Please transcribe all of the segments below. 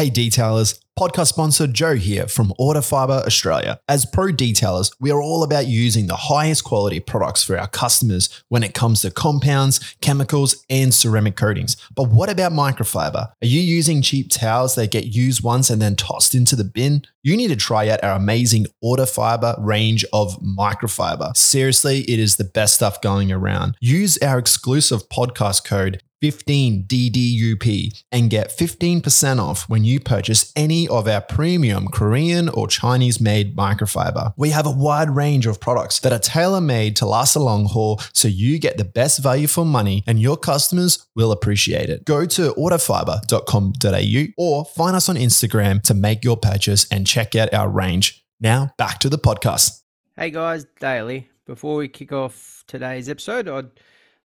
Hey detailers, podcast sponsor Joe here from Order Autofiber Australia. As pro detailers, we are all about using the highest quality products for our customers when it comes to compounds, chemicals, and ceramic coatings. But what about microfiber? Are you using cheap towels that get used once and then tossed into the bin? You need to try out our amazing Order Autofiber range of microfiber. Seriously, it is the best stuff going around. Use our exclusive podcast code 15DDUP and get 15% off when you purchase any of our premium Korean or Chinese made microfiber. We have a wide range of products that are tailor made to last a long haul so you get the best value for money and your customers will appreciate it. Go to autofiber.com.au or find us on Instagram to make your purchase and check out our range. Now, back to the podcast. Hey guys, Daily. Before we kick off today's episode, I'd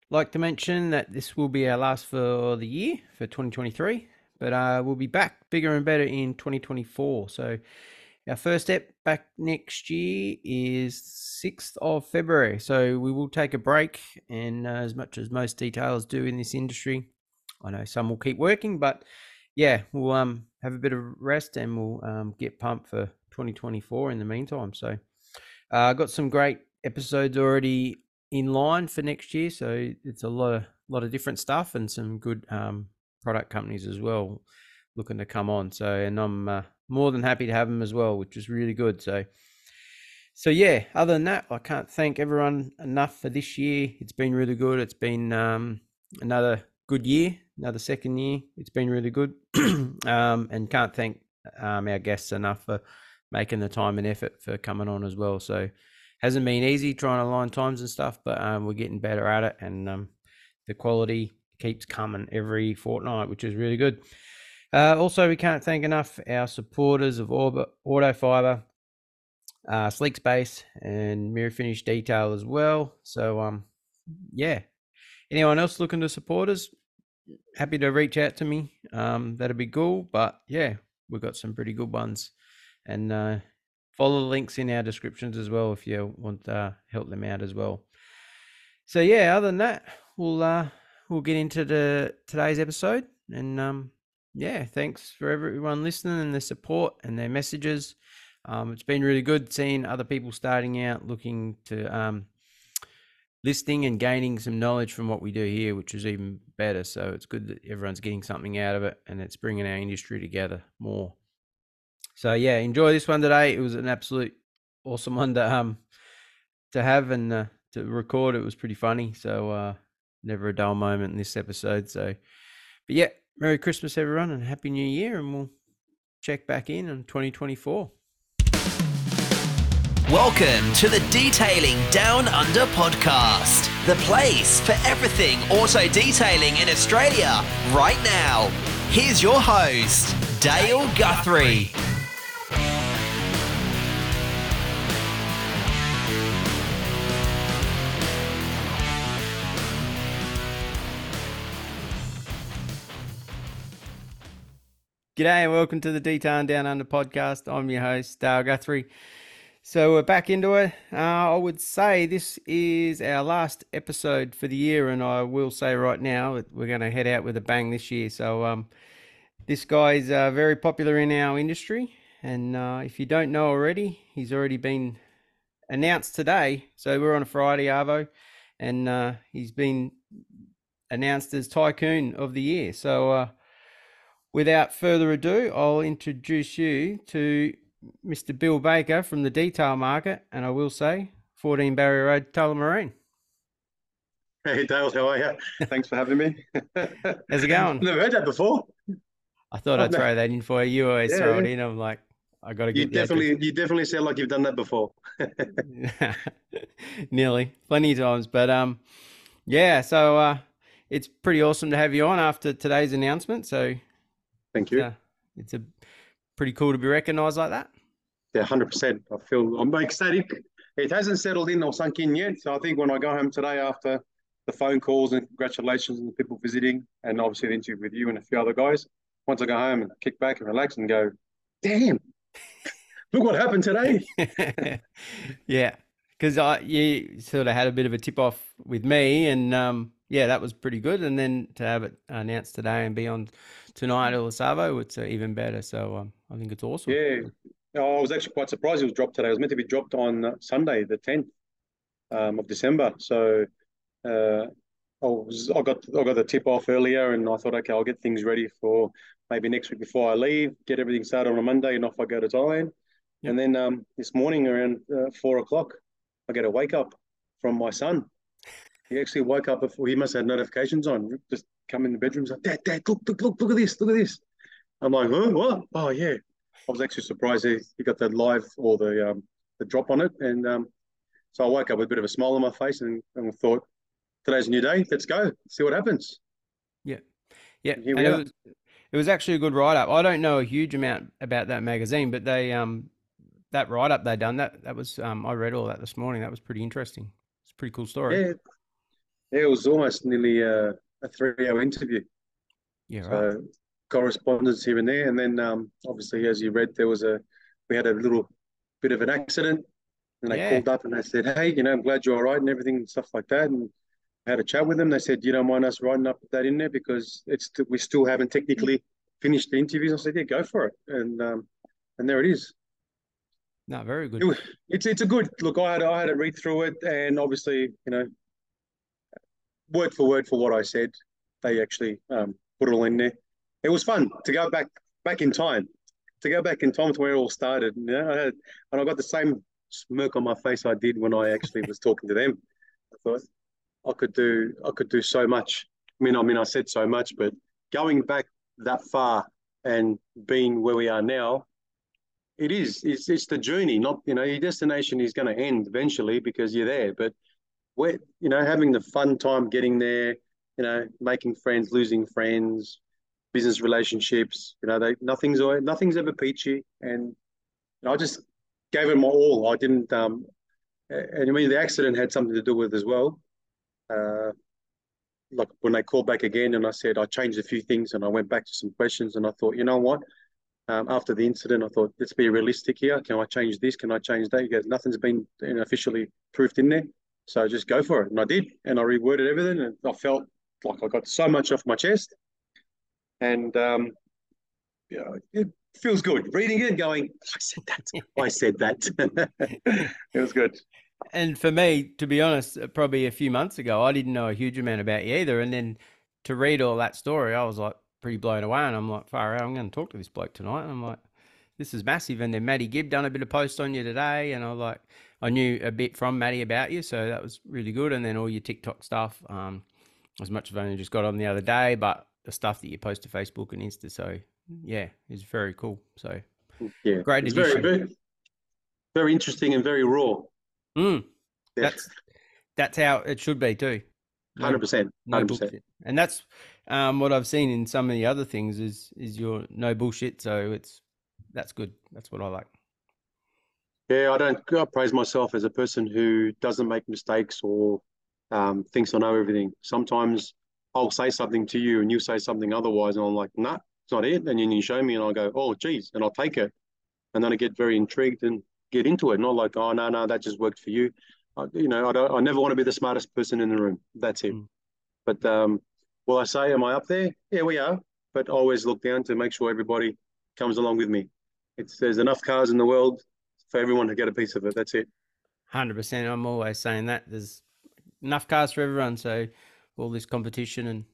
like to mention that this will be our last for the year for 2023, but uh, we'll be back bigger and better in 2024. So our first step back next year is 6th of February. So we will take a break, and uh, as much as most details do in this industry, I know some will keep working, but yeah, we'll um, have a bit of rest and we'll um, get pumped for 2024 in the meantime. So I uh, got some great episodes already in line for next year. So it's a lot of lot of different stuff and some good um, product companies as well looking to come on. So and I'm uh, more than happy to have them as well, which is really good. So so yeah, other than that, I can't thank everyone enough for this year. It's been really good. It's been um, another good year, another second year. It's been really good, um, and can't thank um, our guests enough for making the time and effort for coming on as well. So hasn't been easy trying to line times and stuff, but um, we're getting better at it, and um, the quality keeps coming every fortnight, which is really good. Uh, also, we can't thank enough our supporters of Orbit, Auto Fiber, uh, Sleekspace, and Mirror Finish Detail as well. So, um, yeah, anyone else looking to support us, happy to reach out to me. Um, that'd be cool. But yeah, we've got some pretty good ones, and uh, follow the links in our descriptions as well if you want to uh, help them out as well. So yeah, other than that, we'll uh, we'll get into the today's episode, and um, yeah, thanks for everyone listening and their support and their messages. Um, it's been really good seeing other people starting out, looking to um, listening and gaining some knowledge from what we do here, which is even better. So it's good that everyone's getting something out of it, and it's bringing our industry together more. So yeah, enjoy this one today. It was an absolute awesome one to um to have and uh, to record. It was pretty funny. So uh, never a dull moment in this episode. So, but yeah, Merry Christmas everyone and Happy New Year, and we'll check back in on 2024. Welcome to the Detailing Down Under podcast, the place for everything auto detailing in Australia right now. Here's your host, Dale Guthrie. G'day and welcome to the Detailing Down Under podcast. I'm your host, Dale Guthrie. So we're back into it. Uh, I would say this is our last episode for the year, and I will say right now we're going to head out with a bang this year. So um, this guy is uh, very popular in our industry, and uh, if you don't know already, he's already been announced today. So we're on a Friday, Arvo, and uh, he's been announced as Tycoon of the Year. So uh, without further ado, I'll introduce you to Mr. Bill Baker from the Detail Market, and I will say 14 Barrier Road, Tullamarine. Hey Dale, how are you? Thanks for having me. How's it going? Never heard that before. I thought I'd throw that in for you. You always yeah, throw it in. I'm like, I got to get. You definitely, you definitely sound like you've done that before. Nearly, plenty of times, but um, yeah. So uh, it's pretty awesome to have you on after today's announcement. So Thank you. Yeah, it's a pretty cool to be recognised like that. Yeah, hundred percent. I feel I'm ecstatic. It hasn't settled in or sunk in yet, so I think when I go home today after the phone calls and congratulations and the people visiting, and obviously the interview with you and a few other guys, once I go home and kick back and relax and go, damn, look what happened today. yeah, because I you sort of had a bit of a tip off with me, and um, yeah, that was pretty good. And then to have it announced today and be on tonight at Savo, it's uh, even better. So um, I think it's awesome. Yeah, I was actually quite surprised it was dropped today. It was meant to be dropped on uh, Sunday, the tenth um, of December. So uh, I was I got I got the tip off earlier, and I thought, okay, I'll get things ready for maybe next week before I leave. Get everything started on a Monday, and off I go to Thailand. Yep. And then um, this morning around uh, four o'clock, I get a wake up from my son. He actually woke up before he must have had notifications on. Just come in the bedroom, like, Dad, Dad, look, look, look, look at this, look at this. I'm like, huh, what? Oh yeah. I was actually surprised he, he got the live or the um, the drop on it, and um, so I woke up with a bit of a smile on my face and, and thought, today's a new day. Let's go. See what happens. Yeah, yeah. It was, it was actually a good write up. I don't know a huge amount about that magazine, but they um that write up they done that that was um I read all that this morning. That was pretty interesting. It's a pretty cool story. Yeah, yeah. It was almost nearly a, a three hour interview. Yeah, right. So correspondence here and there, and then um obviously as you read, there was a we had a little bit of an accident, and they yeah. called up and they said, hey, you know, I'm glad you're all right and everything and stuff like that, and I had a chat with them. They said, you don't mind us writing up that in there because it's we still haven't technically finished the interviews. I said, yeah, go for it, and um, and there it is. No, very good. It, it's it's a good look. I had I had to read through it, and obviously, you know, word for word for what I said, they actually um, put it all in there. It was fun to go back back in time, to go back in time to where it all started. You know, I had, and I got the same smirk on my face I did when I actually was talking to them. I thought I could do I could do so much. I mean, I mean, I said so much, but going back that far and being where we are now, it is. It's, it's the journey, not, you know, your destination is going to end eventually because you're there. But we're, you know, having the fun time getting there, you know, making friends, losing friends, business relationships, you know, they nothing's nothing's ever peachy. And I just gave it my all. I didn't, um, and I mean, the accident had something to do with as well. Uh, like when they called back again and I said I changed a few things and I went back to some questions and I thought, you know what? Um, after the incident, I thought, let's be realistic here. Can I change this? Can I change that? He goes, nothing's been you know, officially proofed in there. So just go for it. And I did. And I reworded everything. And I felt like I got so much off my chest. And um, yeah, it feels good reading it and going, I said that. I said that. it was good. And for me, to be honest, uh, probably a few months ago, I didn't know a huge amount about you either. And then to read all that story, I was like pretty blown away. And I'm like, far out, I'm going to talk to this bloke tonight. And I'm like, this is massive. And then Maddie Gibb done a bit of post on you today. And I like, I knew a bit from Maddie about you. So that was really good. And then all your TikTok stuff, um, as much as I only just got on the other day, but the stuff that you post to Facebook and Insta. So yeah, it's very cool. So yeah, great. It's very, very, very interesting and very raw. Mm. Yeah. That's that's how it should be too. Hundred percent, hundred percent. And that's um, what I've seen in some of the other things is is your no bullshit. So it's that's good. That's what I like. Yeah, I don't I praise myself as a person who doesn't make mistakes or um, thinks I know everything. Sometimes I'll say something to you and you say something otherwise, and I'm like, nah, it's not it. And then you show me, and I go, oh, geez, and I'll take it, and then I get very intrigued and get into it. Not like, oh no, no, that just worked for you. I, you know, I don't. I never want to be the smartest person in the room. That's it. Mm. But um, will I say, am I up there? Yeah, we are. But I always look down to make sure everybody comes along with me. It's there's enough cars in the world for everyone to get a piece of it. That's it. Hundred percent. I'm always saying that there's enough cars for everyone. So all this competition and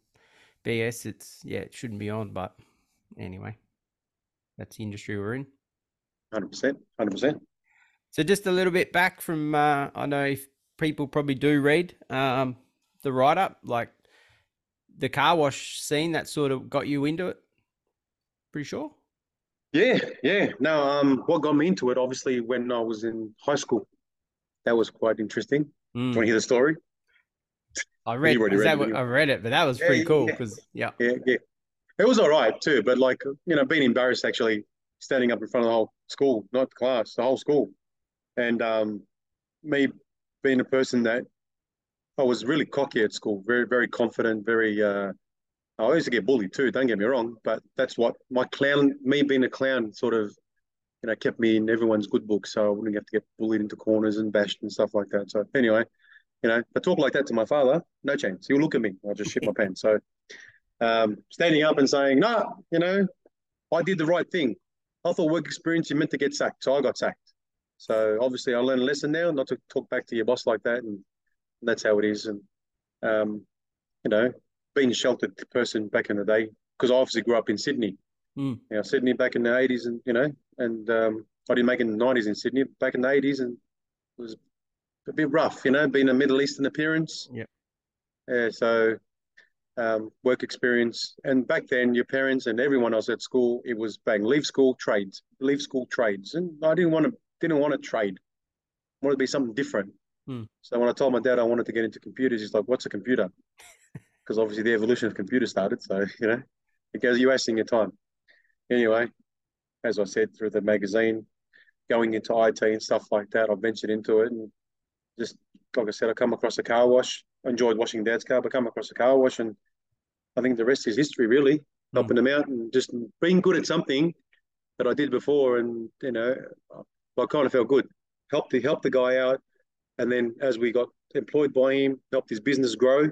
BS, it's yeah, it shouldn't be on. But anyway, that's the industry we're in. Hundred percent. Hundred percent. So just a little bit back from, uh, I know if people probably do read um, the write up, like the car wash scene that sort of got you into it. Pretty sure. Yeah, yeah. No, um, what got me into it, obviously, when I was in high school, that was quite interesting. Mm. Do you want to hear the story? I read, read what, I read it, but that was yeah, pretty cool because yeah. yeah, yeah, it was all right too. But like you know, being embarrassed actually standing up in front of the whole school, not the class, the whole school, and um, me being a person that I was really cocky at school, very, very confident, very. Uh, I used to get bullied too. Don't get me wrong, but that's what my clown, me being a clown, sort of, you know, kept me in everyone's good book, so I wouldn't have to get bullied into corners and bashed and stuff like that. So anyway, You know, if I talk like that to my father, no chance. He'll look at me. I'll just shit my pants. So um, standing up and saying, no, nah, you know, I did the right thing. I thought work experience, you meant to get sacked. So I got sacked. So obviously I learned a lesson now not to talk back to your boss like that. And that's how it is. And, um, you know, being a sheltered person back in the day, because I obviously grew up in Sydney. Mm. You know, Sydney back in the 80s and, you know, and um, I didn't make it in the 90s in Sydney, back in the 80s. And it was a bit rough, you know, being a Middle Eastern appearance. Yeah. Yeah. So um, work experience. And back then, your parents and everyone else at school, it was bang, leave school trades, leave school trades. And I didn't want to, didn't want to trade. I wanted to be something different. Hmm. So when I told my dad I wanted to get into computers, he's like, "What's a computer?" Because obviously the evolution of computers started. So you know, it goes, "You're wasting your time." Anyway, as I said through the magazine, going into IT and stuff like that, I ventured into it and just like I said, I come across a car wash. Enjoyed washing dad's car, but come across a car wash, and I think the rest is history. Really, helping hmm. them out and just being good at something that I did before, and you know, I kind of felt good. Helped the help the guy out, and then as we got employed by him, helped his business grow,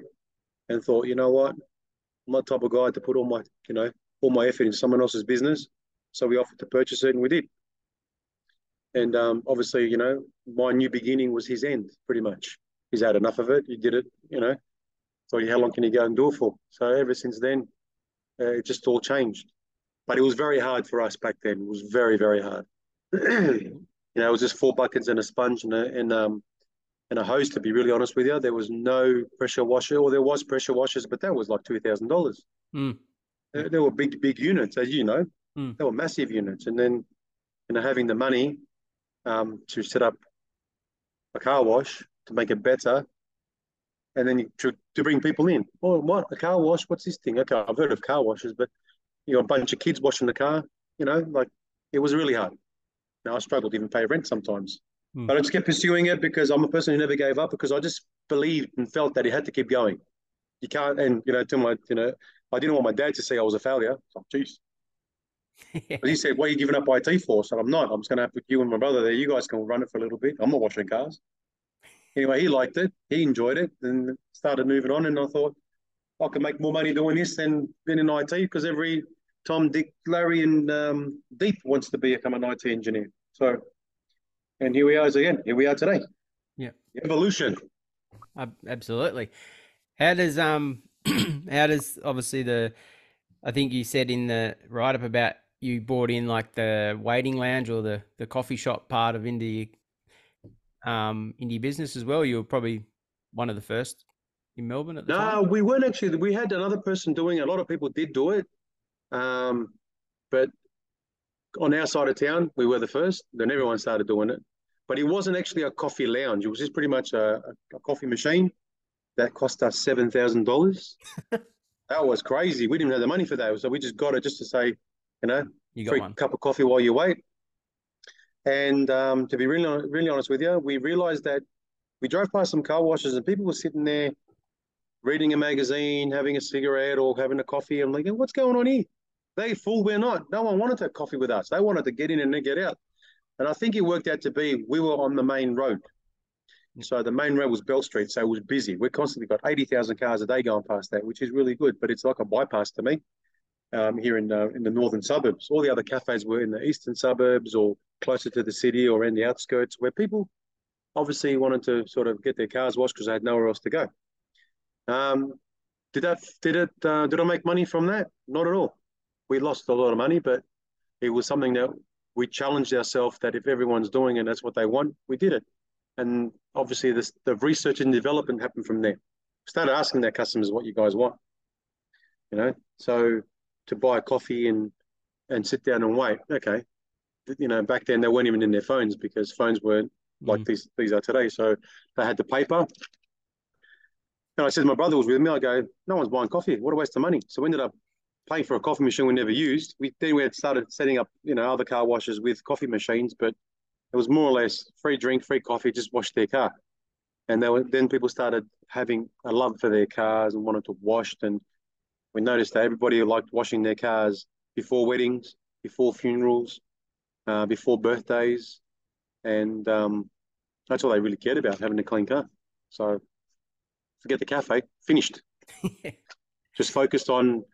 and thought, you know what, I'm not type of guy to put all my, you know, all my effort in someone else's business. So we offered to purchase it, and we did. And um, obviously, you know, my new beginning was his end, pretty much. He's had enough of it. He did it, you know. Thought, how long can he go and do it for? So ever since then, uh, it just all changed. But it was very hard for us back then. It was very, very hard. you know, it was just four buckets and a sponge and a, and um and a hose. To be really honest with you, there was no pressure washer, or there was pressure washers, but that was like two thousand dollars. Mm. They, they were big, big units, as you know. Mm. They were massive units, and then you know having the money um, to set up a car wash to make it better, and then you, to to bring people in. Oh, what a car wash? What's this thing? Okay, I've heard of car washes, but you know a bunch of kids washing the car. You know, like it was really hard. Now I struggled to even pay rent sometimes. Hmm. But I just kept pursuing it because I'm a person who never gave up because I just believed and felt that he had to keep going. You can't, and you know, to my, you know, I didn't want my dad to say I was a failure. So, geez. But he said, "What are you giving up IT for?" So I'm not. I'm just going to have put you and my brother there. You guys can run it for a little bit. I'm not washing cars. Anyway, he liked it. He enjoyed it, and started moving on. And I thought I could make more money doing this than than in IT because every Tom, Dick, Larry, and um, Deep wants to become an IT engineer. So, and here we are again. Here we are today. Yeah. Evolution. Ab- Absolutely. How does um how does obviously the I think you said in the write up about you brought in like the waiting lounge or the the coffee shop part of indie um indie business as well. You were probably one of the first in Melbourne at the No, time. we weren't actually. We had another person doing it. A lot of people did do it. Um, but on our side of town, we were the first. Then everyone started doing it. But it wasn't actually a coffee lounge. It was just pretty much a, a, coffee machine that cost us seven thousand dollars. that was crazy. We didn't have the money for that, so we just got it just to say, you know, You got free one. cup of coffee while you wait. And um, to be really, really honest with you, we realized that we drove past some car washes and people were sitting there reading a magazine, having a cigarette or having a coffee. I'm like, what's going on here? They fool, we're not. No one wanted to have coffee with us. They wanted to get in and then get out. And I think it worked out to be we were on the main road. So the main road was Bell Street, so it was busy. We're constantly got 80,000 cars a day going past that, which is really good, but it's like a bypass to me um, here in, uh, in the northern suburbs. All the other cafes were in the eastern suburbs or closer to the city or in the outskirts where people obviously wanted to sort of get their cars washed because they had nowhere else to go. Um, did that did it uh, did I make money from that? Not at all. We lost a lot of money, but it was something that we challenged ourselves that if everyone's doing it, that's what they want, we did it. And obviously, this, the research and development happened from there. Started asking their customers what you guys want. You know, so to buy a coffee and and sit down and wait. Okay, you know, back then they weren't even in their phones because phones weren't like Mm. these these are today. So they had the paper. And I said, my brother was with me. I go, no one's buying coffee. What a waste of money. So we ended up paying for a coffee machine we never used. We then we had started setting up, you know, other car washes with coffee machines, but it was more or less free drink, free coffee, just wash their car. And they were, then people started having a love for their cars and wanted to wash. And we noticed that everybody liked washing their cars before weddings, before funerals, uh, before birthdays, and um, that's all they really cared about having a clean car. So forget the cafe, finished. Just focused on,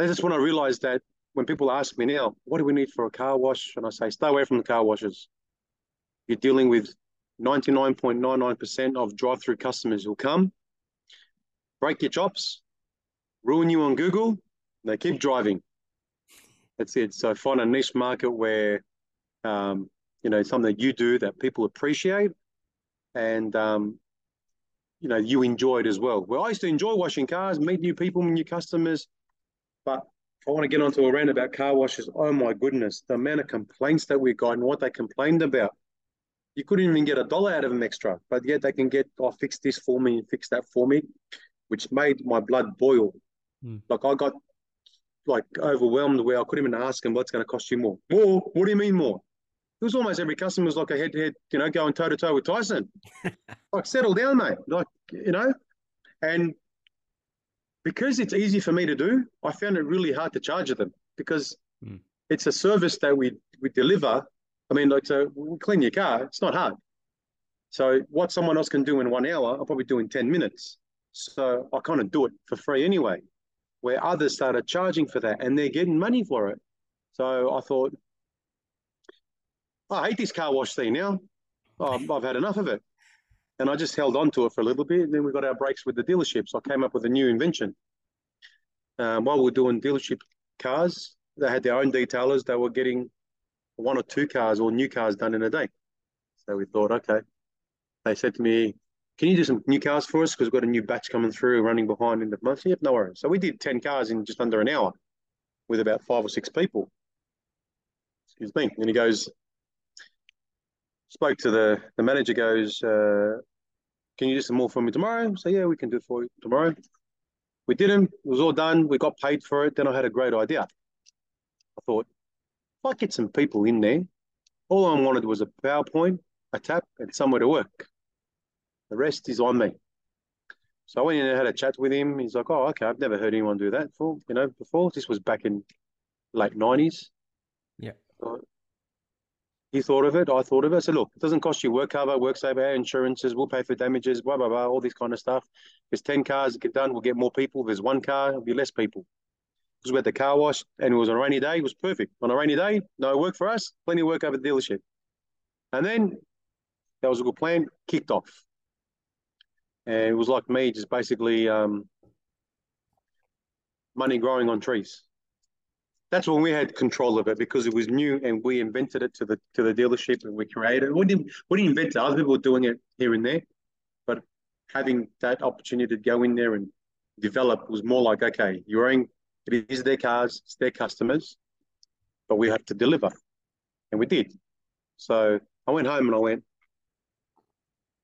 and that's when I realized that when people ask me now, what do we need for a car wash? And I say, stay away from the car washes. You're dealing with 99.99% of drive through customers who'll come, break your chops, ruin you on Google, they keep driving. That's it. So find a niche market where, um, you know, something that you do that people appreciate and, um, you know, you enjoy it as well. Well, I used to enjoy washing cars, meet new people, new customers, but I want to get onto a rant about car washes. Oh my goodness, the amount of complaints that we got and what they complained about. You couldn't even get a dollar out of them extra, but yet they can get, oh, fix this for me and fix that for me, which made my blood boil. Mm. Like I got like overwhelmed where I couldn't even ask them what's going to cost you more. More? What do you mean more? It was almost every customer was like a head to head, you know, going toe to toe with Tyson. like settle down, mate. Like you know, and because it's easy for me to do, I found it really hard to charge them because Mm. it's a service that we we deliver. I mean, like so we clean your car. It's not hard. So what someone else can do in one hour, I'll probably do in ten minutes. So I kind of do it for free anyway. Where others started charging for that, and they're getting money for it. So I thought, I hate this car wash thing now. Oh, I've had enough of it. And I just held on to it for a little bit. And then we got our breaks with the dealerships. I came up with a new invention. Um, while we were doing dealership cars, they had their own detailers. They were getting one or two cars or new cars done in a day. So we thought, okay. They said to me, can you do some new cars for us? Because we've got a new batch coming through, running behind in the month. Yep, no worries. So we did 10 cars in just under an hour with about five or six people. Excuse me. And he goes, spoke to the, the manager, goes, uh, can you do some more for me tomorrow? So yeah, we can do it for you tomorrow. We did them. It was all done. We got paid for it. Then I had a great idea. I thought, if I get some people in there, all I wanted was a PowerPoint, a tap, and somewhere to work. The rest is on me. So I went in and had a chat with him. He's like, "Oh, okay. I've never heard anyone do that before. You know, before this was back in late nineties. Yeah. He thought of it. I thought of it. I said, "Look, it doesn't cost you work cover, work saver, insurances. We'll pay for damages, blah blah blah, all this kind of stuff. There's ten cars get done. We'll get more people. There's one car. It'll be less people." Because we had the car wash and it was on a rainy day. It was perfect. On a rainy day, no work for us. Plenty of work over the dealership. And then that was a good plan. Kicked off. And it was like me, just basically um, money growing on trees. That's when we had control of it because it was new and we invented it to the to the dealership and we created it. We didn't we didn't invent it. Other people were doing it here and there, but having that opportunity to go in there and develop was more like okay, you're in. It is their cars, it's their customers, but we have to deliver, and we did. So I went home and I went.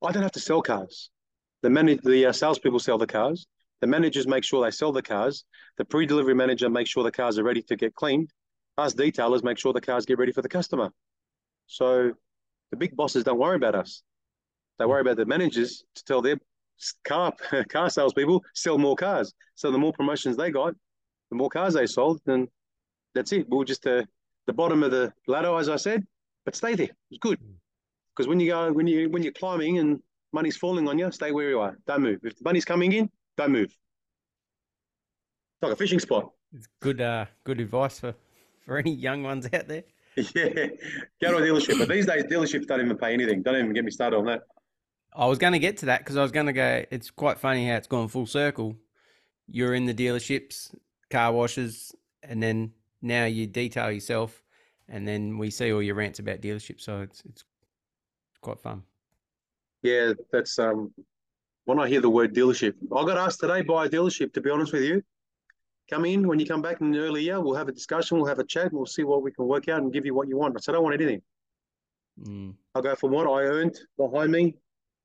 I don't have to sell cars. The manage the uh, salespeople sell the cars. The managers make sure they sell the cars. The pre-delivery manager makes sure the cars are ready to get cleaned. Us detailers make sure the cars get ready for the customer. So the big bosses don't worry about us. They worry about the managers to tell their car car salespeople sell more cars. So the more promotions they got, the more cars they sold, then that's it. We are just the the bottom of the ladder, as I said, but stay there. It's good mm. because when you go when you when you're climbing and money's falling on you, stay where you are. Don't move. If the money's coming in, don't move. It's like a fishing spot. It's good, uh, good advice for, for any young ones out there. Yeah, go to a dealership. But these days, dealerships don't even pay anything. Don't even get me started on that. I was going to get to that because I was going to go. It's quite funny how it's gone full circle. You're in the dealerships, car washes, and then now you detail yourself, and then we see all your rants about dealerships. So it's it's quite fun. Yeah, that's um. When I hear the word dealership, I got asked today by a dealership. To be honest with you, come in when you come back in the early year. We'll have a discussion. We'll have a chat. And we'll see what we can work out and give you what you want. I said I don't want anything. Mm. I'll go from what I earned behind me,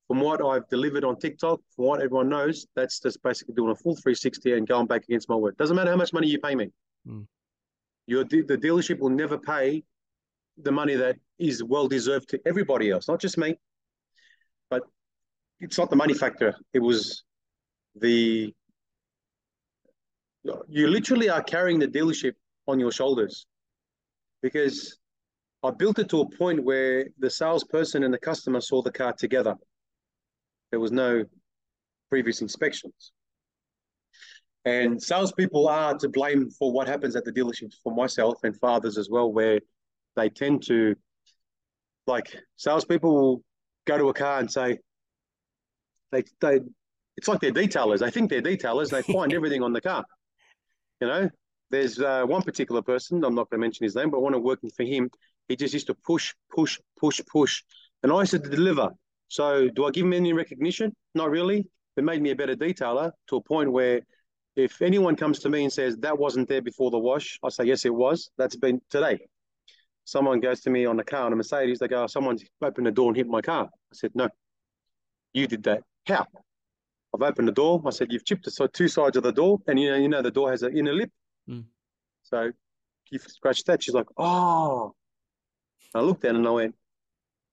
from what I've delivered on TikTok, from what everyone knows. That's just basically doing a full 360 and going back against my word. Doesn't matter how much money you pay me. Mm. Your the dealership will never pay the money that is well deserved to everybody else, not just me. It's not the money factor. It was the you literally are carrying the dealership on your shoulders because I built it to a point where the salesperson and the customer saw the car together. There was no previous inspections. And salespeople are to blame for what happens at the dealerships for myself and fathers as well, where they tend to, like, salespeople will go to a car and say, they, they, it's like they're detailers. They think they're detailers. They find everything on the car. You know, there's uh, one particular person, I'm not going to mention his name, but when I'm working for him, he just used to push, push, push, push. And I used to deliver. So do I give him any recognition? Not really. It made me a better detailer to a point where if anyone comes to me and says that wasn't there before the wash, I say, yes, it was. That's been today. Someone goes to me on a car on a Mercedes, they go, oh, someone's opened the door and hit my car. I said, no, you did that. How? I've opened the door. I said, you've chipped the two sides of the door, and you know, you know, the door has an inner lip. Mm. So you scratched that. She's like, oh. I looked at it and I went,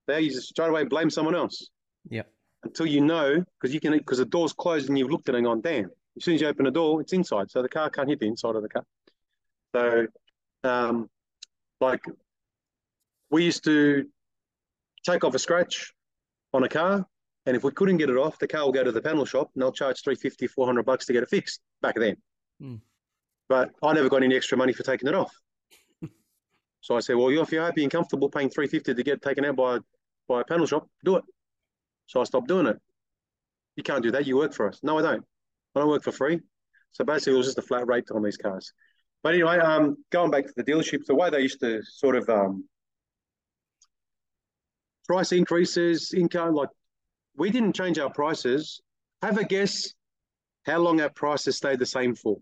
there you just straight away blame someone else. Yeah. Until you know, because you can, because the door's closed and you've looked at it and gone, damn. As soon as you open the door, it's inside, so the car can't hit the inside of the car. So, um, like, we used to take off a scratch on a car, and if we couldn't get it off, the car will go to the panel shop and they'll charge 350, 400 bucks to get it fixed back then. Mm. But I never got any extra money for taking it off. so I said, well, if you're happy and comfortable paying 350 to get taken out by, by a panel shop, do it. So I stopped doing it. You can't do that. You work for us. No, I don't. I don't work for free. So basically, it was just a flat rate on these cars. But anyway, um, going back to the dealerships, the way they used to sort of um, price increases, income, like we didn't change our prices. Have a guess how long our prices stayed the same for?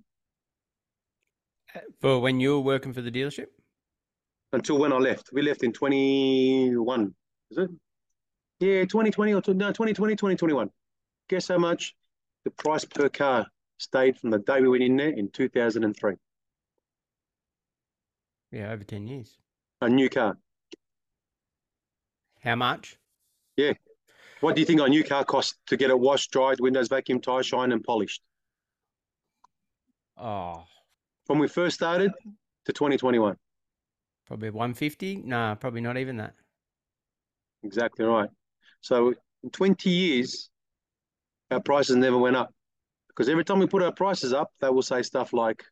For when you were working for the dealership? Until when I left. We left in 21, is it? Yeah, 2020 or no, 2020, 2021. Guess how much the price per car stayed from the day we went in there in 2003. Yeah, over 10 years. A new car. How much? Yeah. What do you think a new car costs to get it washed, dried, windows vacuum, tire shine, and polished? Oh. From we first started to 2021. Probably 150? Nah, probably not even that. Exactly right. So in 20 years, our prices never went up because every time we put our prices up, they will say stuff like,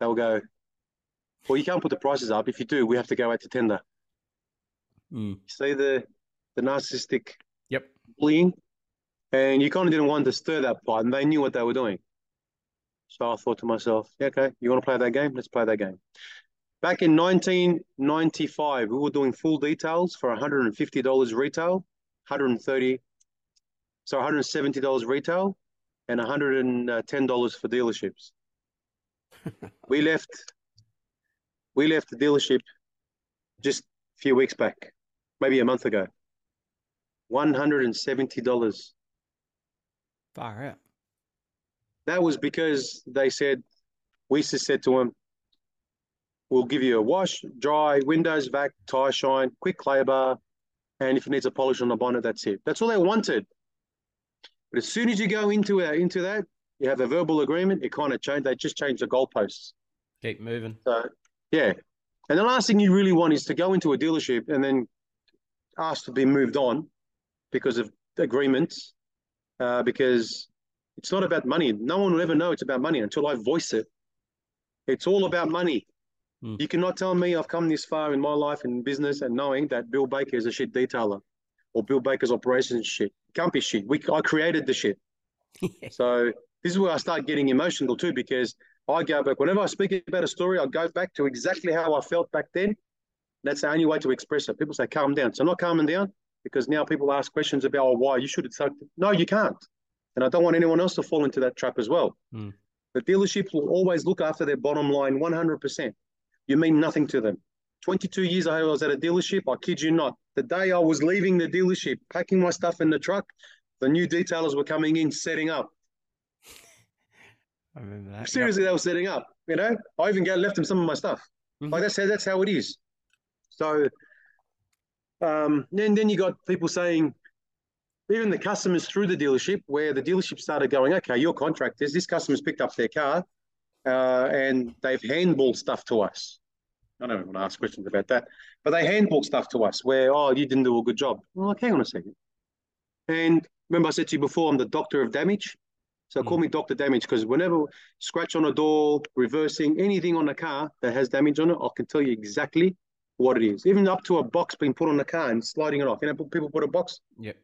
they'll go, well, you can't put the prices up. If you do, we have to go out to tender. Mm. See the the narcissistic yep. bullying? And you kind of didn't want to stir that pot, and they knew what they were doing. So I thought to myself, yeah, okay, you want to play that game? Let's play that game. Back in 1995, we were doing full details for $150 retail, 130 so $170 retail and $110 for dealerships. we left we left the dealership just a few weeks back, maybe a month ago. $170. Far out. That was because they said, we just said to them, we'll give you a wash, dry, windows, vac, tire shine, quick labor, and if it needs a polish on the bonnet, that's it. That's all they wanted. But as soon as you go into uh, into that, you have a verbal agreement. It kind of changed. They just changed the goalposts. Keep moving. So yeah, and the last thing you really want is to go into a dealership and then ask to be moved on because of agreements, uh, because it's not about money. No one will ever know it's about money until I voice it. It's all about money. Mm. You cannot tell me I've come this far in my life in business and knowing that Bill Baker is a shit detailer or Bill Baker's operations shit. Can't be shit. We I created the shit. so this is where I start getting emotional too, because I go back whenever I speak about a story, I go back to exactly how I felt back then. That's the only way to express it. People say calm down. So I'm not calming down because now people ask questions about oh, why you should have said no, you can't. And I don't want anyone else to fall into that trap as well. Mm. The dealerships will always look after their bottom line 100%. You mean nothing to them. 22 years I was at a dealership. I kid you not. The day I was leaving the dealership, packing my stuff in the truck, the new detailers were coming in, setting up. I remember that. Seriously, yep. they were setting up. You know, I even got left them some of my stuff. Mm-hmm. Like that's how that's how it is. So, um, then then you got people saying, even the customers through the dealership, where the dealership started going, okay, your contractors, this customer's picked up their car, uh, and they've handballed stuff to us. I don't want to ask questions about that, but they handball stuff to us where, oh, you didn't do a good job. Well, like, hang on a second. And remember, I said to you before, I'm the doctor of damage. So Mm. call me Doctor Damage because whenever scratch on a door, reversing anything on a car that has damage on it, I can tell you exactly what it is. Even up to a box being put on the car and sliding it off. You know, people put a box Yep.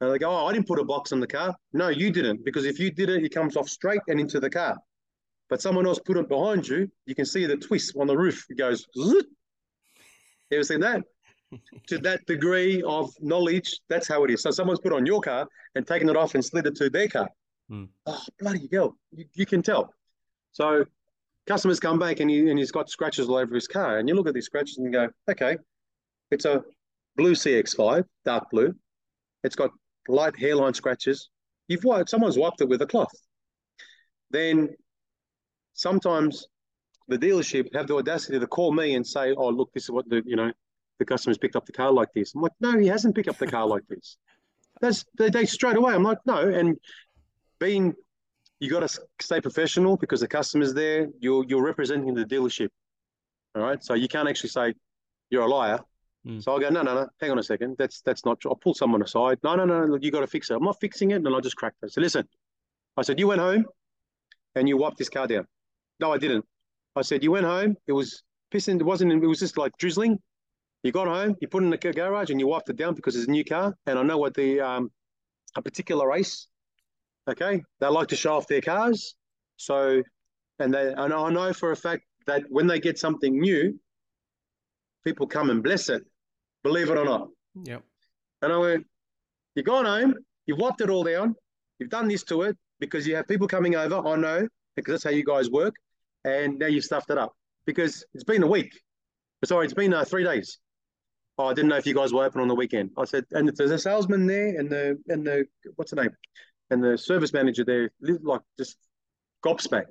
and they go, "Oh, I didn't put a box on the car." No, you didn't, because if you did it, it comes off straight and into the car. But someone else put it behind you. You can see the twist on the roof. It goes. Zzz. You ever seen that? to that degree of knowledge, that's how it is. So someone's put on your car and taken it off and slid it to their car. Hmm. Oh, bloody hell! You, you can tell. So customers come back and he and he's got scratches all over his car, and you look at these scratches and you go, okay, it's a blue CX5, dark blue. It's got light hairline scratches. You've wiped, someone's wiped it with a cloth. Then sometimes the dealership have the audacity to call me and say, "Oh, look, this is what the you know the customer's picked up the car like this." I'm like, "No, he hasn't picked up the car like this." That's they, they straight away. I'm like, "No," and being you got to stay professional because the customer's there. You're you're representing the dealership, all right. So you can't actually say you're a liar. Mm. So I go, no, no, no. Hang on a second. That's that's not true. I'll pull someone aside. No, no, no. Look, you got to fix it. I'm not fixing it. And I just cracked it. So listen, I said, you went home and you wiped this car down. No, I didn't. I said, you went home. It was pissing. It wasn't. It was just like drizzling. You got home. You put it in the garage and you wiped it down because it's a new car. And I know what the um a particular race. Okay, they like to show off their cars. So, and they and I know for a fact that when they get something new, people come and bless it. Believe it or not. Yep. And I went, You've gone home, you've wiped it all down, you've done this to it because you have people coming over. I know, because that's how you guys work. And now you've stuffed it up because it's been a week. Sorry, it's been uh, three days. Oh, I didn't know if you guys were open on the weekend. I said, and there's a salesman there and the, and the, what's the name? And the service manager there, like just gobsmacked.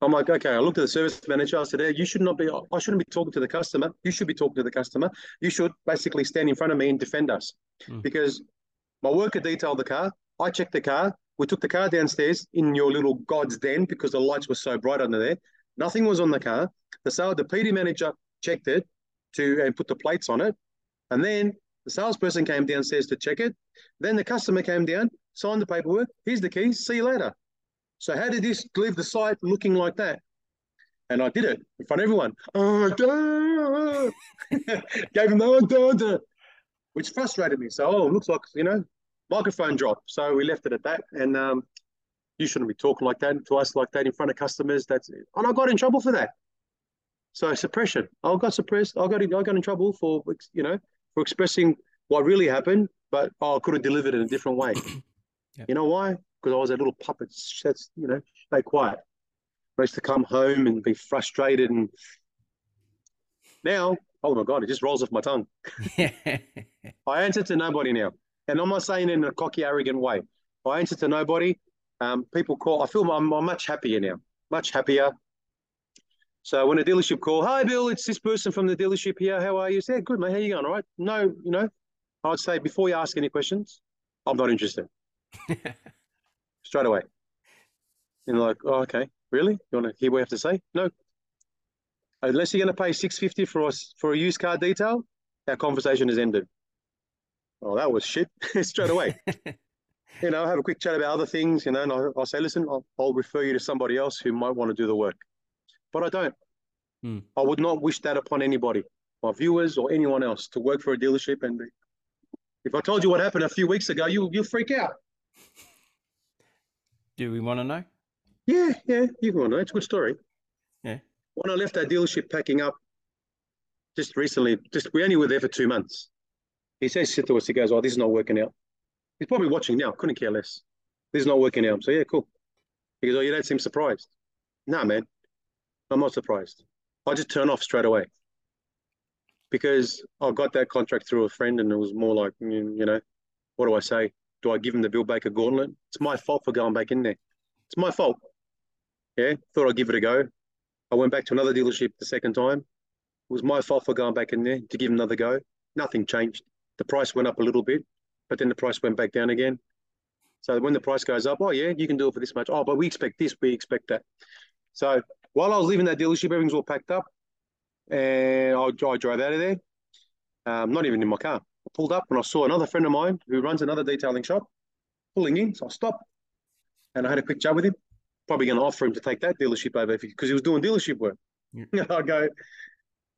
I'm like, okay. I looked at the service manager. I said, hey, you should not be. I shouldn't be talking to the customer. You should be talking to the customer. You should basically stand in front of me and defend us, Mm. because my worker detailed the car. I checked the car. We took the car downstairs in your little god's den because the lights were so bright under there. Nothing was on the car. The sale, the PD manager checked it to and put the plates on it, and then the salesperson came downstairs to check it. Then the customer came down, signed the paperwork. Here's the keys. See you later. So how did this leave the site looking like that? And I did it in front of everyone. Oh. Gave him the oh, which frustrated me. So, oh, looks like, you know, microphone drop. So we left it at that. And um, you shouldn't be talking like that to us like that in front of customers. That's and I got in trouble for that. So suppression. I got suppressed. I got in, I got in trouble for you know for expressing what really happened, but oh, I could have delivered it in a different way. Yep. You know why? Because I was a little puppet. That's you know, stay quiet. I used to come home and be frustrated, and now, oh my god, it just rolls off my tongue. I answer to nobody now, and I'm not saying it in a cocky, arrogant way. I answer to nobody. Um, people call. I feel I'm, I'm much happier now. Much happier. So when a dealership call, hi Bill, it's this person from the dealership here. How are you? Say, good mate. How you going? All right. No, you know, I'd say before you ask any questions, I'm not interested. Straight away. And like, oh, okay, really? You want to hear what I have to say? No. Unless you're going to pay six fifty for us for a used car detail, our conversation is ended. Oh, that was shit. Straight away. you know, have a quick chat about other things, you know, and I'll, I'll say, listen, I'll, I'll refer you to somebody else who might want to do the work. But I don't. Hmm. I would not wish that upon anybody, my viewers or anyone else, to work for a dealership. And be. if I told you what happened a few weeks ago, you you freak out. Do we want to know? Yeah, yeah, you can know. It's a good story. Yeah. When I left that dealership packing up just recently, just we only were there for two months. He says to us, he goes, Oh, this is not working out. He's probably watching now, couldn't care less. This is not working out. So yeah, cool. He goes, Oh, you don't seem surprised. No, man. I'm not surprised. I just turn off straight away. Because I got that contract through a friend and it was more like, you you know, what do I say? Do I give him the Bill Baker gauntlet? It's my fault for going back in there. It's my fault. Yeah, thought I'd give it a go. I went back to another dealership the second time. It was my fault for going back in there to give another go. Nothing changed. The price went up a little bit, but then the price went back down again. So when the price goes up, oh yeah, you can do it for this much. Oh, but we expect this, we expect that. So while I was leaving that dealership, everything's all packed up, and I, I drove out of there. Um, not even in my car. I pulled up and I saw another friend of mine who runs another detailing shop pulling in. So I stopped and I had a quick chat with him. Probably going to offer him to take that dealership over because he was doing dealership work. Yeah. I go,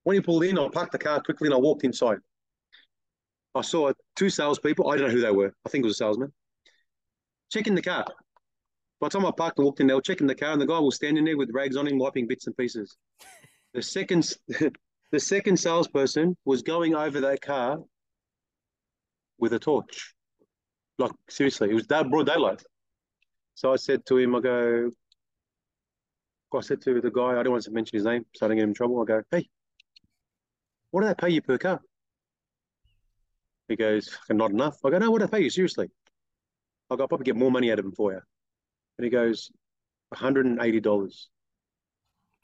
when he pulled in, I parked the car quickly and I walked inside. I saw two salespeople. I don't know who they were. I think it was a salesman. Checking the car. By the time I parked and walked in, they were checking the car, and the guy was standing there with rags on him, wiping bits and pieces. The second, the second salesperson was going over that car with a torch. Like seriously, it was that broad daylight. So I said to him, I go, I said to the guy, I don't want to mention his name, so I don't get him in trouble. I go, hey, what do they pay you per car? He goes, "Fucking not enough. I go, no, what do they pay you? Seriously. I go, I'll probably get more money out of him for you. And he goes, $180.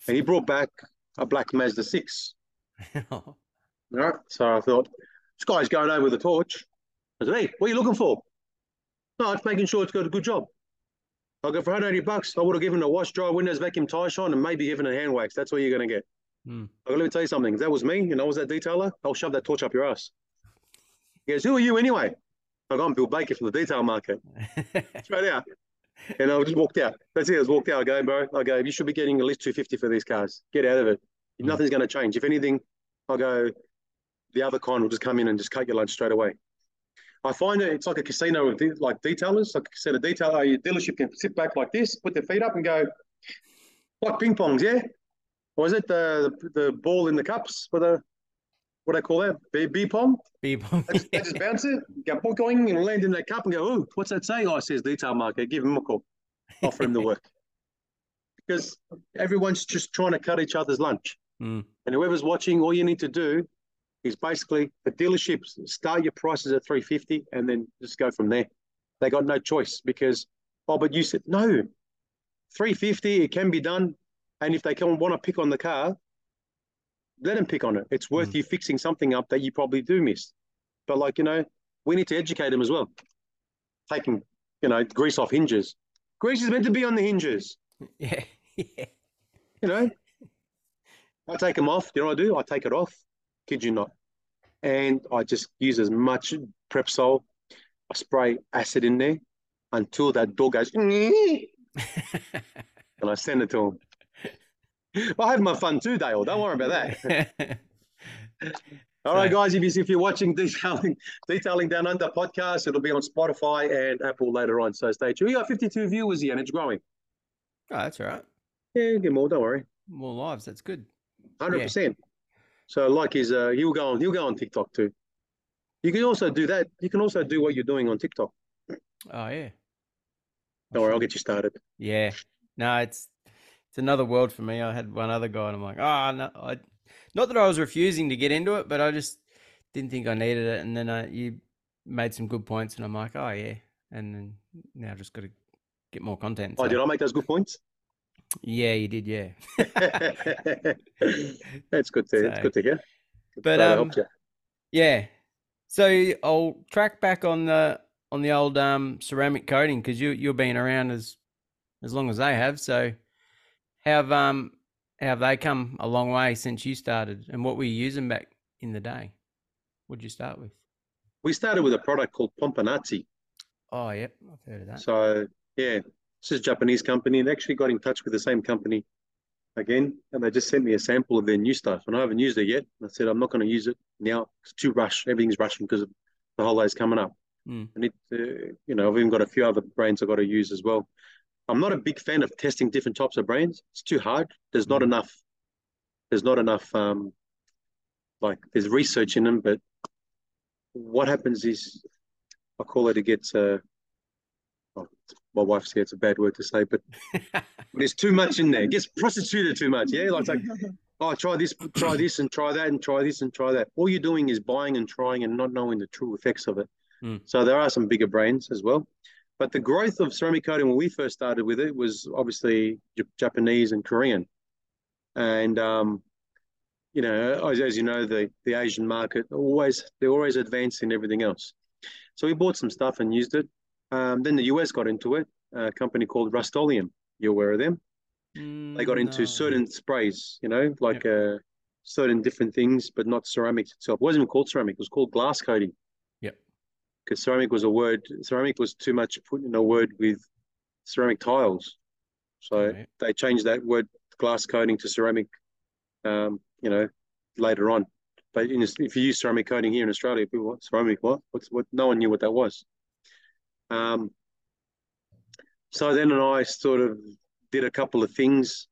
And he brought back a black Mazda 6. All right. So I thought, this guy's going over with a torch. I said, hey, what are you looking for? No, it's making sure it's got a good job. I go, for 180 bucks, I would have given a wash, dry, windows, vacuum, tie shine, and maybe given a hand wax. That's what you're going to get. Hmm. I go, let me tell you something. If that was me and I was that detailer, I'll shove that torch up your ass. He goes, who are you anyway? I go, I'm Bill Baker from the detail market. Straight out. And I just walked out. That's it. I just walked out. I go, bro, I go, you should be getting at least 250 for these cars. Get out of it. Mm. Nothing's going to change. If anything, I go, the other kind will just come in and just cut your lunch straight away. I find it, it's like a casino with de- like detailers, like a casino detailer. Your dealership can sit back like this, put their feet up and go, like ping pongs, yeah? Or is it the, the, the ball in the cups for the, what do they call that? B, B pong? People. They just, they just bounce it, go going and land in that cup and go, oh, what's that say? Oh, it says detail market. Give him a call. Offer him the work. Because everyone's just trying to cut each other's lunch. Hmm. And whoever's watching, all you need to do is basically the dealerships start your prices at 350 and then just go from there. They got no choice because, oh, but you said no. 350, it can be done. And if they can want to pick on the car, let them pick on it. It's worth Mm. you fixing something up that you probably do miss. But like, you know, we need to educate them as well. Taking, you know, grease off hinges. Grease is meant to be on the hinges. yeah. Yeah. You know, I take them off. You know what I do? I take it off. Kid you not. And I just use as much Prepsol. I spray acid in there until that dog goes, and I send it to him. I have my fun too, Dale. Don't worry about that. All right, guys. If, you, if you're watching detailing, detailing down under podcast, it'll be on Spotify and Apple later on. So stay tuned. We got 52 viewers here, and it's growing. oh, that's all right. Yeah, get more. Don't worry. More lives. That's good. Hundred percent. So like his uh he'll go on he'll go on TikTok too. You can also do that. You can also do what you're doing on TikTok. Oh yeah. Don't worry, I'll get you started. Yeah. No, it's it's another world for me. I had one other guy, and I'm like, oh no, I, not that I was refusing to get into it, but I just didn't think I needed it. And then I, you made some good points, and I'm like, oh yeah. And then now I've just got to get more content. Oh, so- did I make those good points? Yeah, you did. Yeah. That's good to it's So- good to hear. But, um. Yeah. So I'll track back on the on the old um, ceramic coating because you you've been around as as long as they have. So have um have they come a long way since you started? And what were you using back in the day? What'd you start with? We started with a product called Pompanazzi. Oh, yep, I've heard of that. So yeah, this is a Japanese company. They actually got in touch with the same company again, and they just sent me a sample of their new stuff. And I haven't used it yet. I said I'm not going to use it now. It's too rush. Everything's rushing because the holidays coming up. Mm. I need to, you know, I've even got a few other brands I've got to use as well. I'm not a big fan of testing different types of brands. It's too hard. There's not Mm. enough. There's not enough. Um, like there's research in them, but what happens is, I call it. It gets. Uh, oh, my wife says it's a bad word to say, but there's too much in there. It gets prostituted too much. Yeah, like, like oh, try this, try this, and try that, and try this, and try that. All you're doing is buying and trying and not knowing the true effects of it. Mm. So there are some bigger brands as well. But the growth of ceramic coating when we first started with it was obviously Japanese and Korean. And, um, you know, as, as you know, the, the Asian market always, they're always advanced in everything else. So we bought some stuff and used it. Um, then the US got into it, a company called Rust-Oleum. You're aware of them? They got into No. certain sprays, you know, like uh, certain different things, but not ceramics itself. It wasn't even called ceramic; it was called glass coating. Because ceramic was a word. Ceramic was too much put in a word with ceramic tiles, so Right. they changed that word glass coating to ceramic. Um, you know, later on. But in, if you use ceramic coating here in Australia, people what ceramic what? What's what? No one knew what that was. Um, so then and I sort of did a couple of things,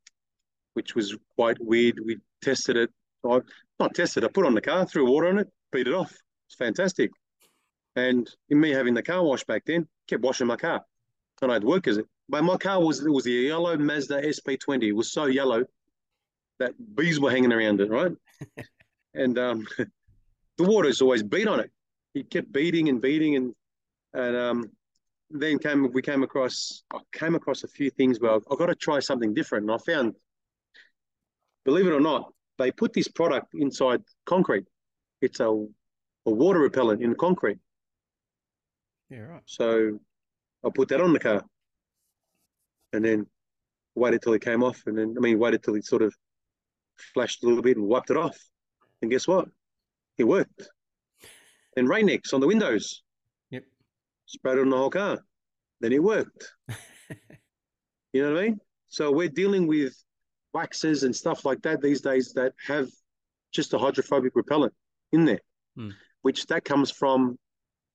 which was quite weird. We tested it. I not tested. I put on the car, threw water on it, beat it off. It's fantastic. And in me having the car wash back then, kept washing my car, and I'd work as it. But my car was it was the yellow Mazda SP20. It was so yellow that bees were hanging around it, right? and um, the water's always beat on it. It kept beating and beating, and and um, then came we came across I came across a few things where I've got to try something different, and I found, believe it or not, they put this product inside concrete. It's a a water repellent in concrete. Yeah, right. So I put that on the car, and then waited till it came off, and then I mean waited till it sort of flashed a little bit and wiped it off. And guess what? It worked. Then Rain-X on the windows. Yep. Sprayed it on the whole car. Then it worked. you know what I mean? So we're dealing with waxes and stuff like that these days that have just a hydrophobic repellent in there, Hmm. which that comes from,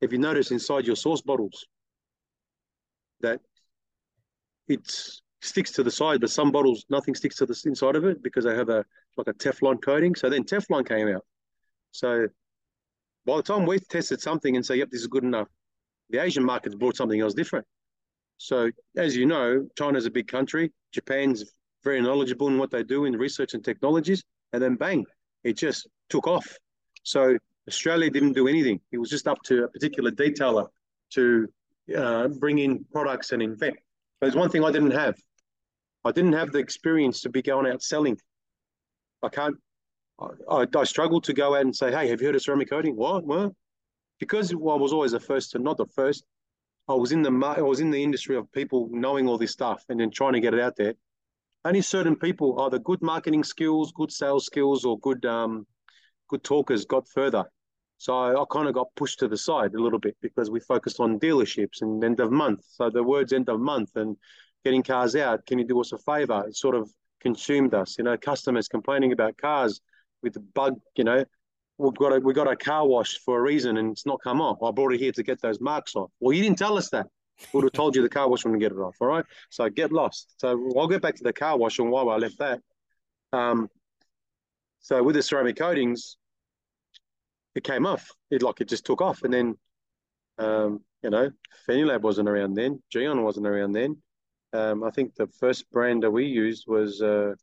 if you notice inside your sauce bottles, that it sticks to the side, but some bottles nothing sticks to the inside of it because they have a like a Teflon coating. So then Teflon came out. So by the time we've tested something and say, yep, this is good enough, the Asian markets brought something else different. So as you know, China's a big country. Japan's very knowledgeable in what they do in research and technologies, and then bang, it just took off. So Australia didn't do anything. It was just up to a particular detailer to uh, bring in products and invent. But there's one thing I didn't have. I didn't have the experience to be going out selling. I can't. I, I, struggled to go out and say, "Hey, have you heard of ceramic coating?" What? What? Because I was always the first to not the first. I was in the I was in the industry of people knowing all this stuff and then trying to get it out there. Only certain people, either good marketing skills, good sales skills, or good um, good talkers, got further. So I, kind of got pushed to the side a little bit because we focused on dealerships and end of month. So the words end of month and getting cars out. Can you do us a favor? It sort of consumed us. You know, customers complaining about cars with the bug. You know, we've got a we got a car wash for a reason and it's not come off. I brought it here to get those marks off. Well, you didn't tell us that. We would have told you the car wash wouldn't get it off. All right. So get lost. So I'll get back to the car wash and why I left that. Um, so with the ceramic coatings, it came off. It like it just took off, and then, um, you know, Feynlab wasn't around then. Gyeon wasn't around then. Um, I think the first brand that we used was uh,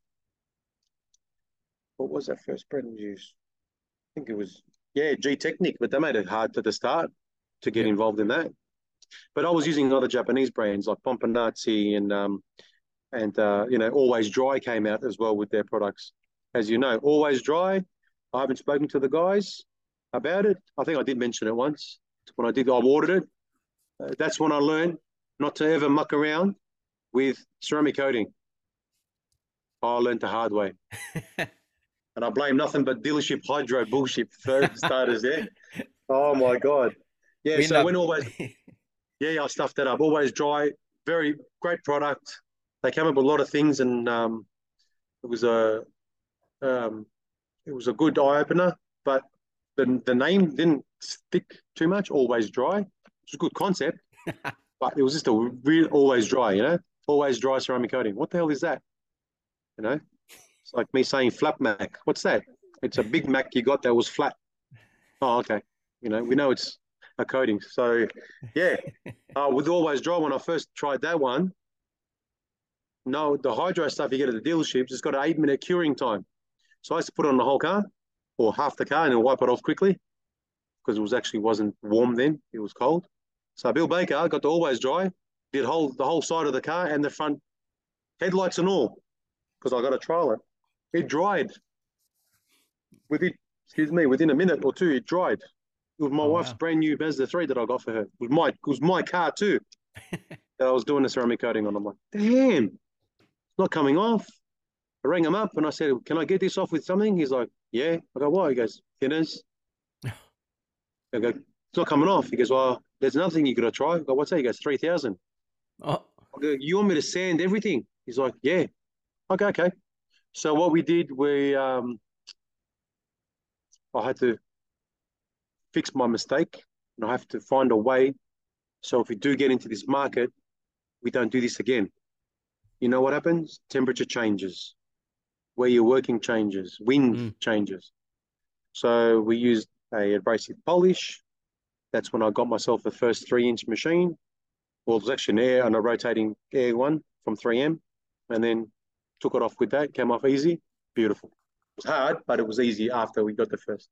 what was that first brand we used? I think it was yeah, Gtechniq, but they made it hard at the start to get Yeah. involved in that. But I was using other Japanese brands like Pompanazzi and um, and uh, you know, Always Dry came out as well with their products. As you know, Always Dry. I haven't spoken to the guys about it. I think I did mention it once when I did. I ordered it. Uh, that's when I learned not to ever muck around with ceramic coating. I learned the hard way, and I blame nothing but dealership hydro bullshit for starters. There. Oh my god. Yeah. We so when always yeah, yeah, I stuffed that up. Always dry, very great product. They came up with a lot of things, and um, it was a um, it was a good eye opener. But the the name didn't stick too much. Always dry. It's a good concept, but it was just a real always dry. You know, always dry ceramic coating. What the hell is that? You know, it's like me saying flat Mac. What's that? It's a Big Mac you got that was flat. Oh, okay. You know, we know it's a coating. So, yeah, uh, with always dry, when I first tried that one, no, the hydro stuff you get at the dealerships, it's got an eight minute curing time. So I used to put it on the whole car or half the car and wipe it off quickly because it was actually wasn't warm then; it was cold. So Bill Baker got the always dry, did whole the whole side of the car and the front headlights and all because I got to trial it. It dried within, excuse me, within a minute or two. It dried. It was my Oh, wife's wow. brand new Mazda 3 that I got for her. It was my, it was my car too that I was doing the ceramic coating on. I'm like, damn, it's not coming off. I rang him up and I said, can I get this off with something? He's like, yeah. I go, why? He goes, thinners. I go, it's not coming off. He goes, well, there's nothing you got to try. I go, what's that? He goes, 3,000. Oh, I go, you want me to sand everything? He's like, yeah. Okay, okay. So what we did, we um, I had to fix my mistake, and I have to find a way. So if we do get into this market, we don't do this again. You know what happens? Temperature changes, where you're working changes, wind Mm. changes. So we used a abrasive polish. That's when I got myself the first three inch machine. Well, it was actually an air and a rotating air one from 3M, and then took it off with that. Came off easy, beautiful. It was hard, but it was easy after we got the first.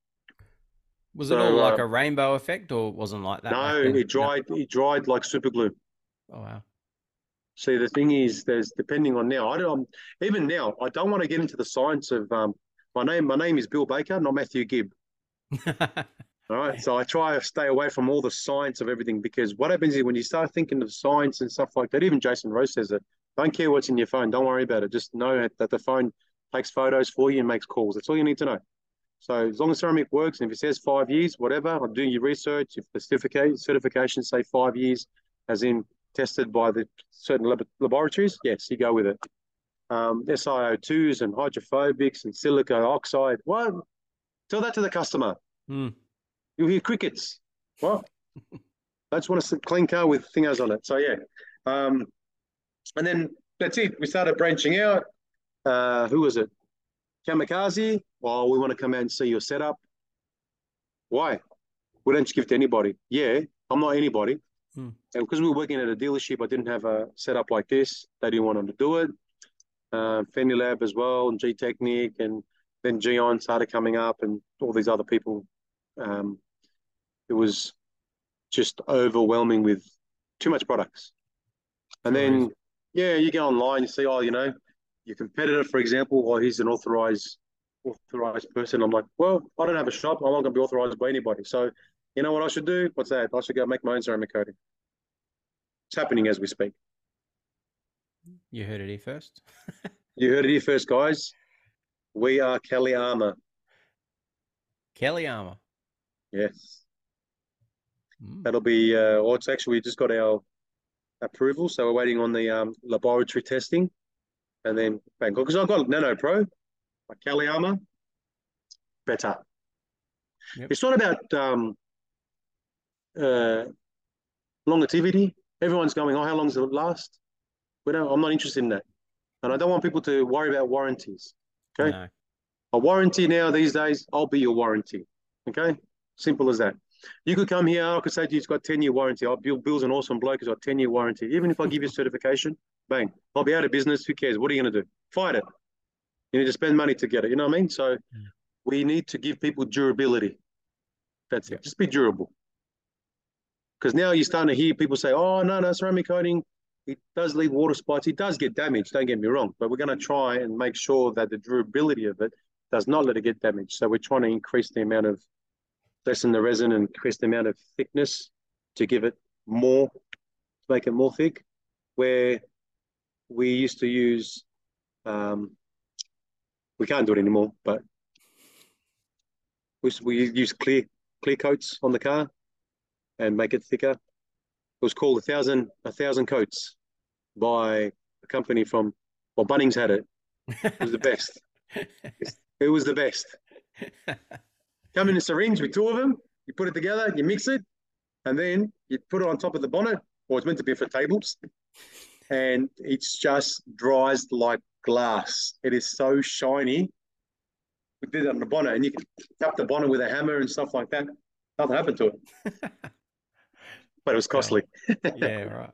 was it all like uh, a rainbow effect, or wasn't like that? no, it dried. It dried like super glue. Oh wow. See, the thing is, there's depending on now. I don't even now. I don't want to get into the science of um. My name, my name is Bill Baker, not Matthew Gibb. All right, so I try to stay away from all the science of everything because what happens is when you start thinking of science and stuff like that, even Jason Rose says it. Don't care what's in your phone. Don't worry about it. Just know that the phone takes photos for you and makes calls. That's all you need to know. So as long as ceramic works, and if it says five years, whatever, I'm doing your research. If the certificate certifications say five years, as in tested by the certain lab- laboratories, yes, you go with it. Um, SiO2s and hydrophobics and silica oxide. What? Tell that to the customer. Hmm. You'll hear crickets. What? I just want a clean car with thingos on it. So yeah. Um, and then that's it. We started branching out. Uh, who was it? Kamikaze. Well, we want to come out and see your setup. Why? We don't give to anybody. Yeah, I'm not anybody. And because we were working at a dealership, I didn't have a setup like this. They didn't want them to do it. Uh, Feynlab as well, and Gtechniq, and then Gyeon started coming up, and all these other people. Um, it was just overwhelming with too much products. And then, yeah, you go online, you see, oh, you know, your competitor, for example, or he's an authorized authorized person. I'm like, well, I don't have a shop. I'm not going to be authorized by anybody. So, you know what I should do? What's that? I should go make my own ceramic coating. It's happening as we speak. You heard it here first. You heard it here first, guys. We are Kelly Armour. Kelly Armour. Yes. Mm. That'll be, uh, well, it's actually, we just got our approval. So we're waiting on the um, laboratory testing. And then, bang, because I've got Nano Pro, my Kelly Armour, better. Yep. It's not about um, uh, longevity. Everyone's going, oh, how long does it last? We don't, I'm not interested in that. And I don't want people to worry about warranties. Okay. No. A warranty now these days, I'll be your warranty. Okay? Simple as that. You could come here, I could say to you, it's got 10 year warranty. Oh, Bill, Bill's an awesome bloke, he's got 10 year warranty. Even if I give you certification, bang, I'll be out of business. Who cares? What are you going to do? Fight it. You need to spend money to get it. You know what I mean? So mm. we need to give people durability. That's it. Just be durable. Because now you're starting to hear people say, oh, no, no, ceramic coating, it does leave water spots. It does get damaged, don't get me wrong. But we're going to try and make sure that the durability of it does not let it get damaged. So we're trying to increase the amount of, lessen the resin and increase the amount of thickness to give it more, to make it more thick. Where we used to use, um, we can't do it anymore, but we, we use clear clear coats on the car and make it thicker. It was called a thousand a thousand coats by a company from well Bunnings had it. It was the best. It was the best. Come in a syringe with two of them. You put it together, you mix it, and then you put it on top of the bonnet, or it's meant to be for tables, and it's just dries like glass. It is so shiny. We did it on the bonnet, and you can tap the bonnet with a hammer and stuff like that. Nothing happened to it, but it was costly. yeah, right.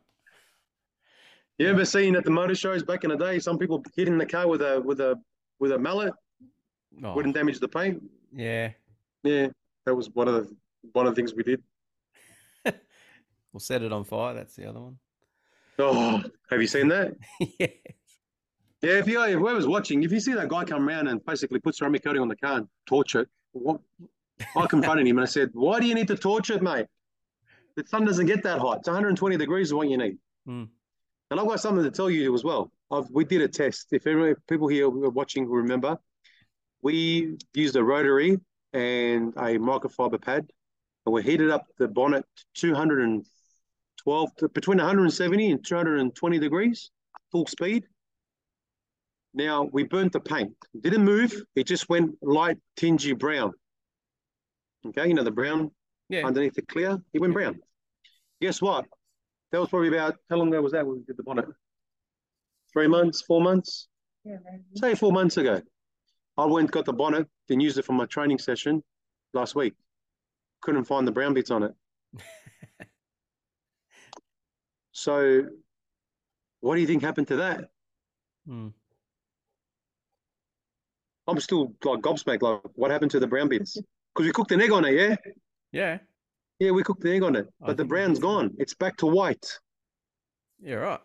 You ever seen at the motor shows back in the day, some people hitting the car with a with a with a mallet Oh, wouldn't damage the paint? yeah. Yeah, that was one of the one of the things we did. We'll set it on fire. That's the other one. Oh, have you seen that? yeah. Yeah, if you if whoever's watching, if you see that guy come around and basically put ceramic coating on the car and torch it, what? I confronted him and I said, "Why do you need to torch it, mate? The sun doesn't get that hot. It's 120 degrees is what you need." Hmm. And I've got something to tell you as well. I've, we did a test. If, every, if people here who are watching who remember, we used a rotary and a microfiber pad and we heated up the bonnet to 212 to between 170 and 220 degrees, full speed. Now we burnt the paint. It didn't move. It just went light tingy brown. Okay, you know the brown Yeah. underneath the clear. It went brown. Guess what? That was probably about how long ago was that when we did the bonnet? Three months, four months? Yeah. Say four months ago. I went got the bonnet and used it for my training session last week. Couldn't find the brown bits on it. so what do you think happened to that? Hmm. I'm still like gobsmacked. Like, what happened to the brown bits? Because we cooked an egg on it, yeah? Yeah. Yeah, we cooked the egg on it, but the brown's gone. It's back to white. Yeah. Right.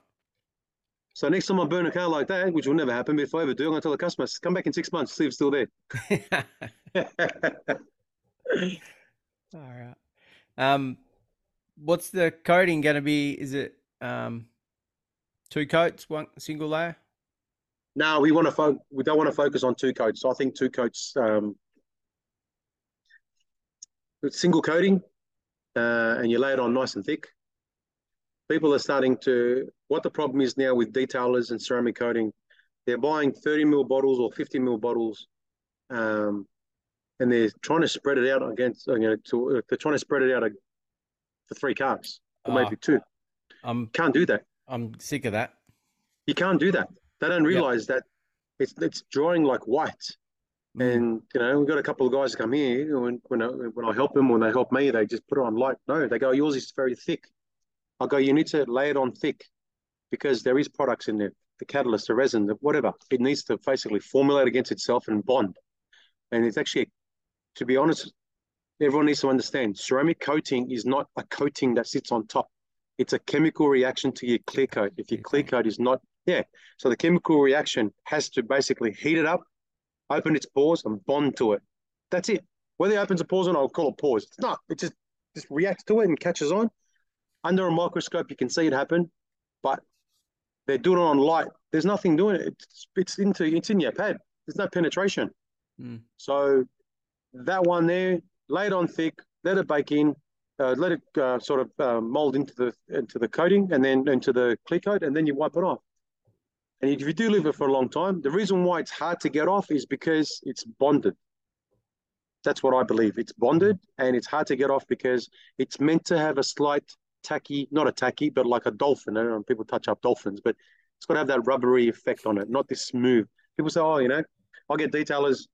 So next time I burn a car like that, which will never happen, but if I ever do, I'm gonna tell the customers, come back in six months, see if it's still there. All right. Um, what's the coating going to be? Is it um, two coats, one single layer? no, we want to fo- we don't want to focus on two coats. So I think two coats, um, single coating, uh, and you lay it on nice and thick. People are starting to. What the problem is now with detailers and ceramic coating, they're buying 30 ml bottles or 50 ml bottles, um, and they're trying to spread it out against. You know, to, they're trying to spread it out for three cars or Ah. maybe two. I'm Can't do that. I'm sick of that. You can't do that. They don't realize that it's it's drawing like white. Mm. And you know, we've got a couple of guys come here when when I, when I help them, when they help me, they just put it on light. No, they go, yours is very thick. I go, you need to lay it on thick because there is products in there, the catalyst, the resin, the whatever. It needs to basically formulate against itself and bond. And it's actually, to be honest, everyone needs to understand ceramic coating is not a coating that sits on top. It's a chemical reaction to your clear coat. If your clear coat is not, yeah. So the chemical reaction has to basically heat it up, open its pores, and bond to it. That's it. Whether it opens a pores or not, I'll call it pores. It's not. It just just reacts to it and catches on. Under a microscope, you can see it happen, but they're doing it on light. There's nothing doing it. It's it's into it's in your pad. There's no penetration. Mm. So that one there, lay it on thick, let it bake in, uh, let it uh, sort of uh, mold into the into the coating and then into the clear coat, and then you wipe it off. And if you do leave it for a long time, the reason why it's hard to get off is because it's bonded. That's what I believe. It's bonded and it's hard to get off because it's meant to have a slight tacky, not a tacky, but like a dolphin. I don't know people touch up dolphins, but it's got to have that rubbery effect on it, not this smooth. People say, oh, you know, I'll get detailers.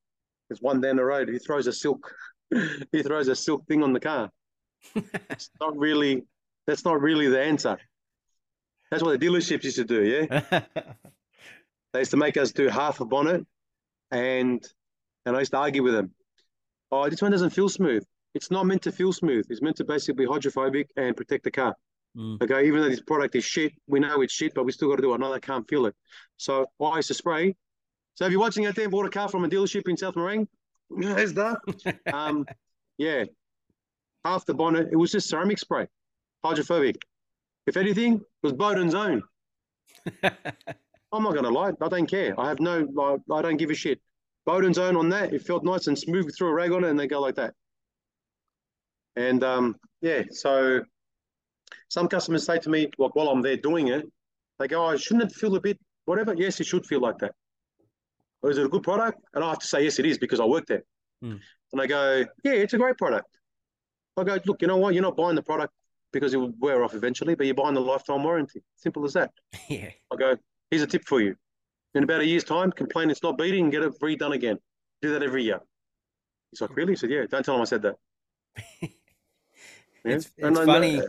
There's one down the road. He throws a silk, he throws a silk thing on the car. it's not really. That's not really the answer. That's what the dealerships used to do. Yeah, they used to make us do half a bonnet, and and I used to argue with them. Oh, this one doesn't feel smooth. It's not meant to feel smooth. It's meant to basically be hydrophobic and protect the car. Mm. Okay, even though this product is shit, we know it's shit, but we still got to do it. No, they can't feel it. So I used to spray. So if you're watching out there and bought a car from a dealership in South Morang, there's that. Um, yeah, half the bonnet, it was just ceramic spray, hydrophobic. If anything, it was Bowden's own. I'm not going to lie. I don't care. I have no, like, I don't give a shit. Bowden's own on that. It felt nice and smooth. Threw a rag on it and they go like that. And um, yeah, so some customers say to me, like while I'm there doing it, they go, "Oh, shouldn't it feel a bit whatever?" Yes, it should feel like that. Or is it a good product? And I have to say, yes, it is because I work there. Hmm. And I go, yeah, it's a great product. I go, look, you know what? You're not buying the product because it will wear off eventually, but you're buying the lifetime warranty. Simple as that. yeah. I go, here's a tip for you. In about a year's time, complain it's not beating and get it redone again. Do that every year. He's like, really? He said, yeah, don't tell him I said that. Yeah. It's, it's funny.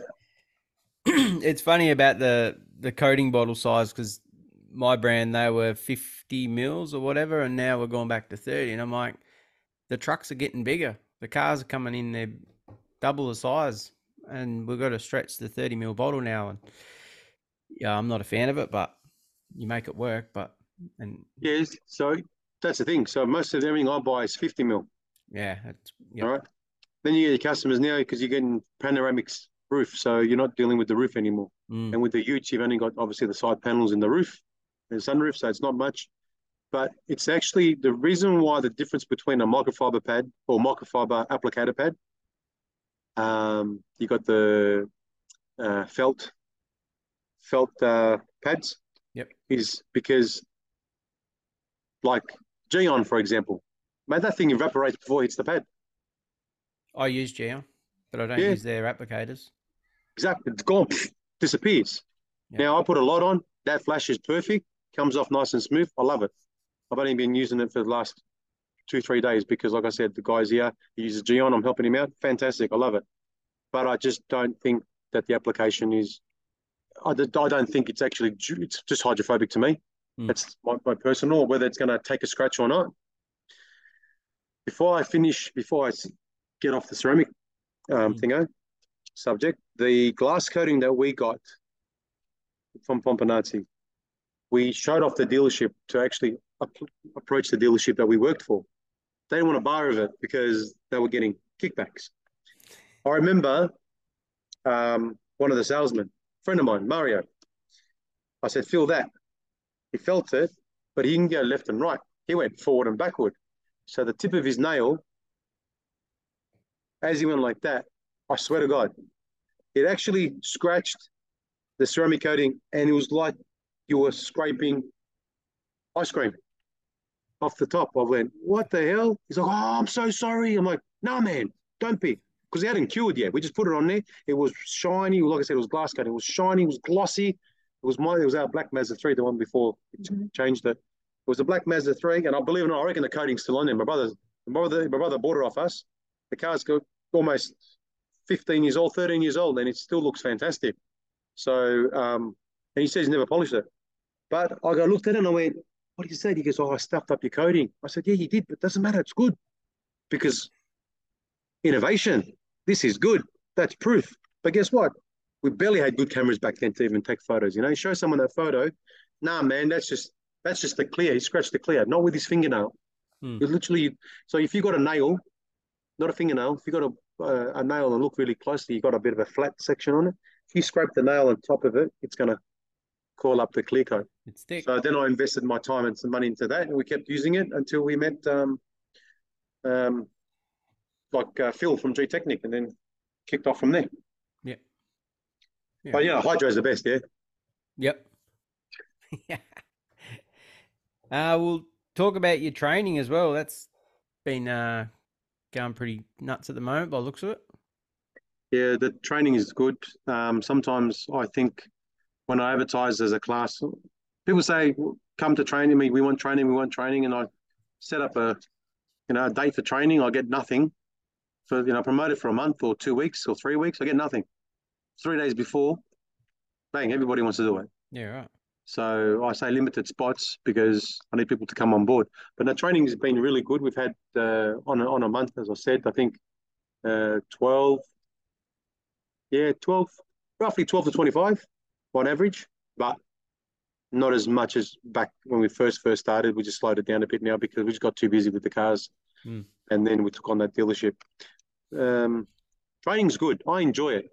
it's funny about the the coating bottle size because my brand they were 50 mils or whatever, and now we're going back to 30. And I'm like, the trucks are getting bigger. The cars are coming in, they're double the size, and we've got to stretch the 30 mil bottle now. And yeah, I'm not a fan of it, but you make it work. But and Yes. So that's the thing. So most of everything I buy is 50 mil. yeah, yeah, All right. Then you get your customers now because you're getting panoramics roof. So you're not dealing with the roof anymore. mm, And with the Utes, you've only got obviously the side panels in the roof and sunroof. So it's not much. But it's actually the reason why the difference between a microfiber pad or microfiber applicator pad Um, you got the uh, felt felt uh, pads. Yep. Is because like Gyeon, for example, man, that thing evaporates before it hits the pad. I use Gyeon, but I don't Yeah. use their applicators. Exactly, it's gone, disappears. Yeah. Now I put a lot on. That flash is perfect. Comes off nice and smooth. I love it. I've only been using it for the last two, three days because, like I said, the guy's here. He uses Gyeon. I'm helping him out. Fantastic. I love it. But I just don't think that the application is. I don't think it's actually. It's just hydrophobic to me. Mm. That's my, my personal. Whether it's going to take a scratch or not. Before I finish, before I get off the ceramic um, Mm. thingo subject, the glass coating that we got from Pompanazzi, we showed off the dealership to actually approach the dealership that we worked for. They didn't want to of it because they were getting kickbacks. I remember um, one of the salesmen, friend of mine, Mario. I said, feel that. He felt it, but he didn't go left and right. He went forward and backward. So the tip of his nail, as he went like that, I swear to God, it actually scratched the ceramic coating, and it was like you were scraping ice cream off the top. I went, "What the hell?" He's like, "Oh, I'm so sorry." I'm like, "No, man, don't be," because he hadn't cured yet. We just put it on there. It was shiny. Like I said, it was glass coating. It was shiny. It was glossy. It was my. It was our black Mazda three, the one before it ch- changed it. It was a black Mazda three, and I believe it or not, I reckon the coating's still on there. My brother, my brother, my brother bought it off us. The car's got almost 15 years old, 13 years old, and it still looks fantastic. So, um, and he says he's never polished it. But I go looked at it and I went, "What did you say?" He goes, "Oh, I stuffed up your coating." I said, "Yeah, you did, but it doesn't matter. It's good because innovation. This is good. That's proof." But guess what? We barely had good cameras back then to even take photos. You know, you show someone that photo. Nah, man, that's just that's just the clear. He scratched the clear, not with his fingernail. Hmm. It literally. So if you got a nail, not a fingernail, if you got a uh, a nail and look really closely, you got a bit of a flat section on it. If you scrape the nail on top of it, it's gonna call up the clear coat. It's thick. So then I invested my time and some money into that, and we kept using it until we met um, um, like uh, Phil from Gtechniq, and then kicked off from there. Yeah. Yeah. But yeah, Hydro's the best, yeah. Yep. yeah. uh, we'll talk about your training as well. That's been uh, going pretty nuts at the moment by the looks of it. Yeah, the training is good. Um, sometimes I think when I advertise as a class, people say, "Come to training me. We want training. We want training." And I set up a, you know, a date for training. I get nothing. For you know, promoted for a month or two weeks or three weeks, I get nothing. Three days before, bang! Everybody wants to do it. Yeah, right. So I say limited spots because I need people to come on board. But the training has been really good. We've had uh, on a, on a month, as I said, I think uh, twelve. Yeah, twelve, roughly twelve to twenty-five on average, but not as much as back when we first first started. We just slowed it down a bit now because we just got too busy with the cars, Hmm. and then we took on that dealership. Um, training's good. I enjoy it.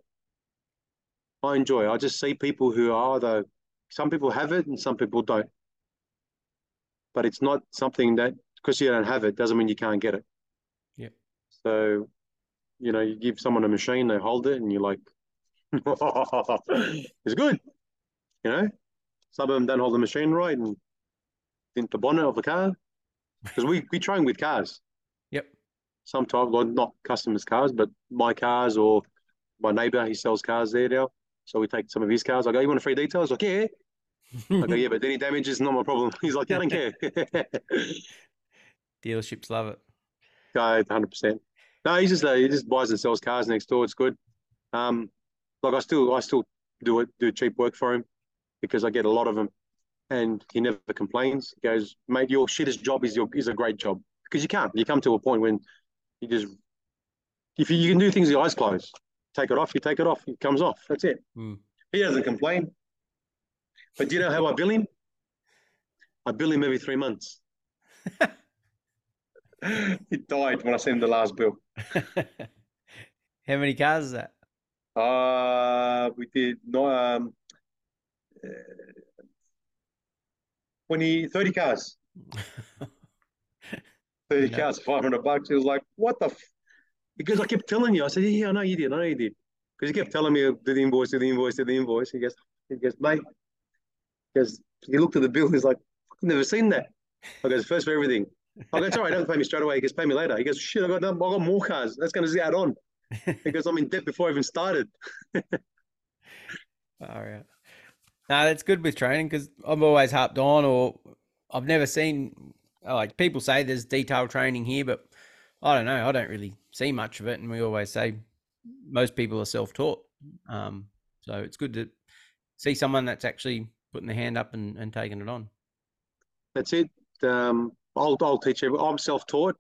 I enjoy it. I just see people who are though. some people have it and some people don't. But it's not something that because you don't have it doesn't mean you can't get it. Yeah. So, you know, you give someone a machine, they hold it, and you're like, it's good. You know, some of them don't hold the machine right and dent the bonnet of the car because we we train with cars. Yep. Sometimes, well, not customers' cars, but my cars or my neighbor. He sells cars there now. So we take some of his cars. I go, you want a free detail? He's like, yeah. I go, yeah, but any damage is not my problem. He's like, yeah, I don't care. Dealerships love it. Hundred percent. No, he just uh, he just buys and sells cars next door. It's good. Um, like I still I still do it do cheap work for him because I get a lot of them, and he never complains. He goes, mate, your shittest job is your is a great job because you can't. You come to a point when you just if you, you can do things with your eyes closed, take it off, you take it off, it comes off. That's it. Hmm. He doesn't complain. But do you know how I bill him? I bill him every three months. he died when I sent him the last bill. How many cars is that? Uh, we did no, um, uh, 20, 30 cars. 30 Yeah. cars, 500 bucks. He was like, what the? F-? He goes, I kept telling you. I said, yeah, I know you did. I know you did. Because he kept telling me, do the invoice, do the invoice, do the invoice. He goes, he goes, mate, because he looked at the bill. He's like, I've never seen that. I goes, first for everything. I go, it's all right, don't pay me straight away. He goes, pay me later. He goes, shit, I got, I got more cars. That's going to add on. Because I'm in debt before I even started. All right. No, that's good with training because I've always harped on, or I've never seen like people say there's detailed training here, but I don't know. I don't really see much of it, and we always say most people are self-taught. Um, so it's good to see someone that's actually putting their hand up and, and taking it on. That's it. Um, I'll, I'll teach you. I'm self-taught.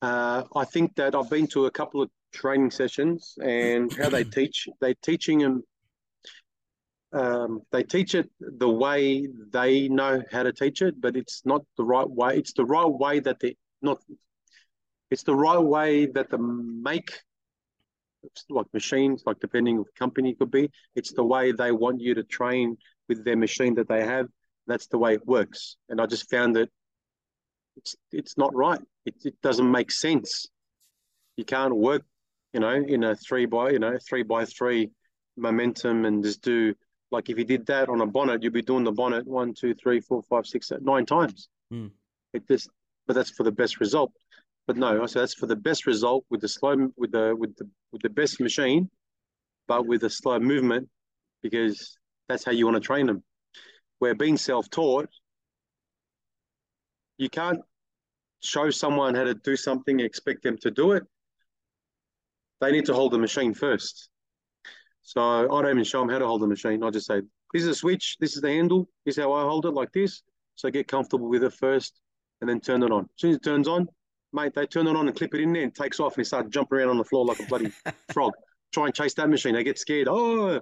Uh, I think that I've been to a couple of training sessions and how they teach. They're teaching them. Um, they teach it the way they know how to teach it, but it's not the right way. It's the right way that they not. It's the right way that the make like machines, like depending on the company could be. It's the way they want you to train with their machine that they have. That's the way it works. And I just found that it's it's not right. It, it doesn't make sense. You can't work, you know, in a three by you know three by three momentum and just do like if you did that on a bonnet, you'd be doing the bonnet one, two, three, four, five, six, seven, nine times. Mm. It just, but that's for the best result. But no, I said that's for the best result with the slow with the with the with the best machine, but with a slow movement, because that's how you want to train them. Where being self-taught, you can't show someone how to do something and expect them to do it. They need to hold the machine first. So I don't even show them how to hold the machine. I just say, this is a switch, this is the handle, this is how I hold it like this. So get comfortable with it first and then turn it on. As soon as it turns on, mate, they turn it on and clip it in there and takes off and they start jumping around on the floor like a bloody frog. Try and chase that machine. They get scared. Oh,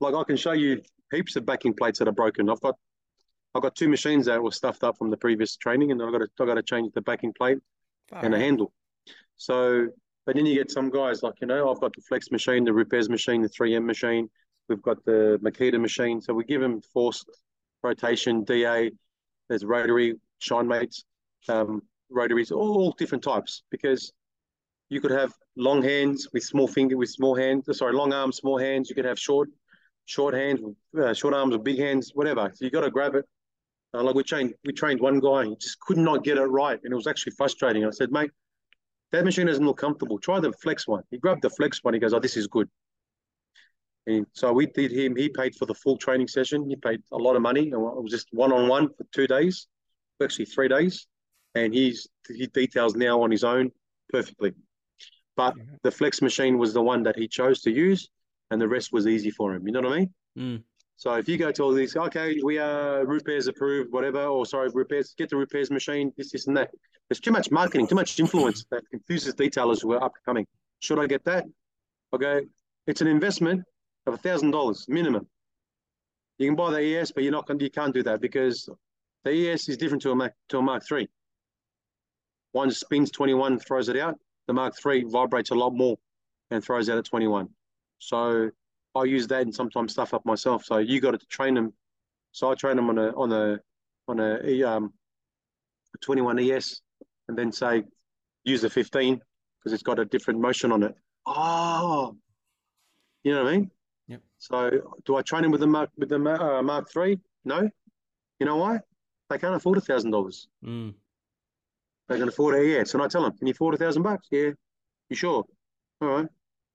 like I can show you heaps of backing plates that are broken. I've got I've got two machines that were stuffed up from the previous training, and I've got to I've got to change the backing plate and a handle. So, but then you get some guys like you know I've got the flex machine, the Rupes machine, the 3M machine. We've got the Makita machine. So we give them forced rotation, DA. There's rotary, shine mates, um, rotaries, all, different types because you could have long hands with small finger with small hands. Sorry, long arms, small hands. You could have short short hands, uh, short arms with big hands, whatever. So you got to grab it. Uh, like we trained, we trained one guy, he just could not get it right, and it was actually frustrating. I said, mate, that machine doesn't look comfortable. Try the flex one. He grabbed the flex one. He goes, oh, this is good. And so we did him. He paid for the full training session. He paid a lot of money. And it was just one on one for two days, actually three days. And he's he details now on his own perfectly. But the flex machine was the one that he chose to use and the rest was easy for him. You know what I mean? Mm. So if you go to all these, okay, we are Rupes approved, whatever, or sorry, Rupes, get the Rupes machine, this, this, and that. There's too much marketing, too much influence that confuses detailers who are upcoming. Should I get that? Okay, it's an investment of a thousand dollars minimum. You can buy the ES, but you're not going, you can't do that because the ES is different to a Mac to a Mark Three. One spins 21, throws it out. The Mark Three vibrates a lot more and throws out at 21. So I use that and sometimes stuff up myself. So you got to train them. So I train them on a on a on a um, 21 ES, and then say use the 15 because it's got a different motion on it. Oh, you know what I mean? Yep. So do I train them with the Mark with the uh, Mark Three? No. You know why? They can't afford a thousand dollars. Mm. They can afford it. Yeah. So I tell them, can you afford a thousand bucks? Yeah. You sure? All right.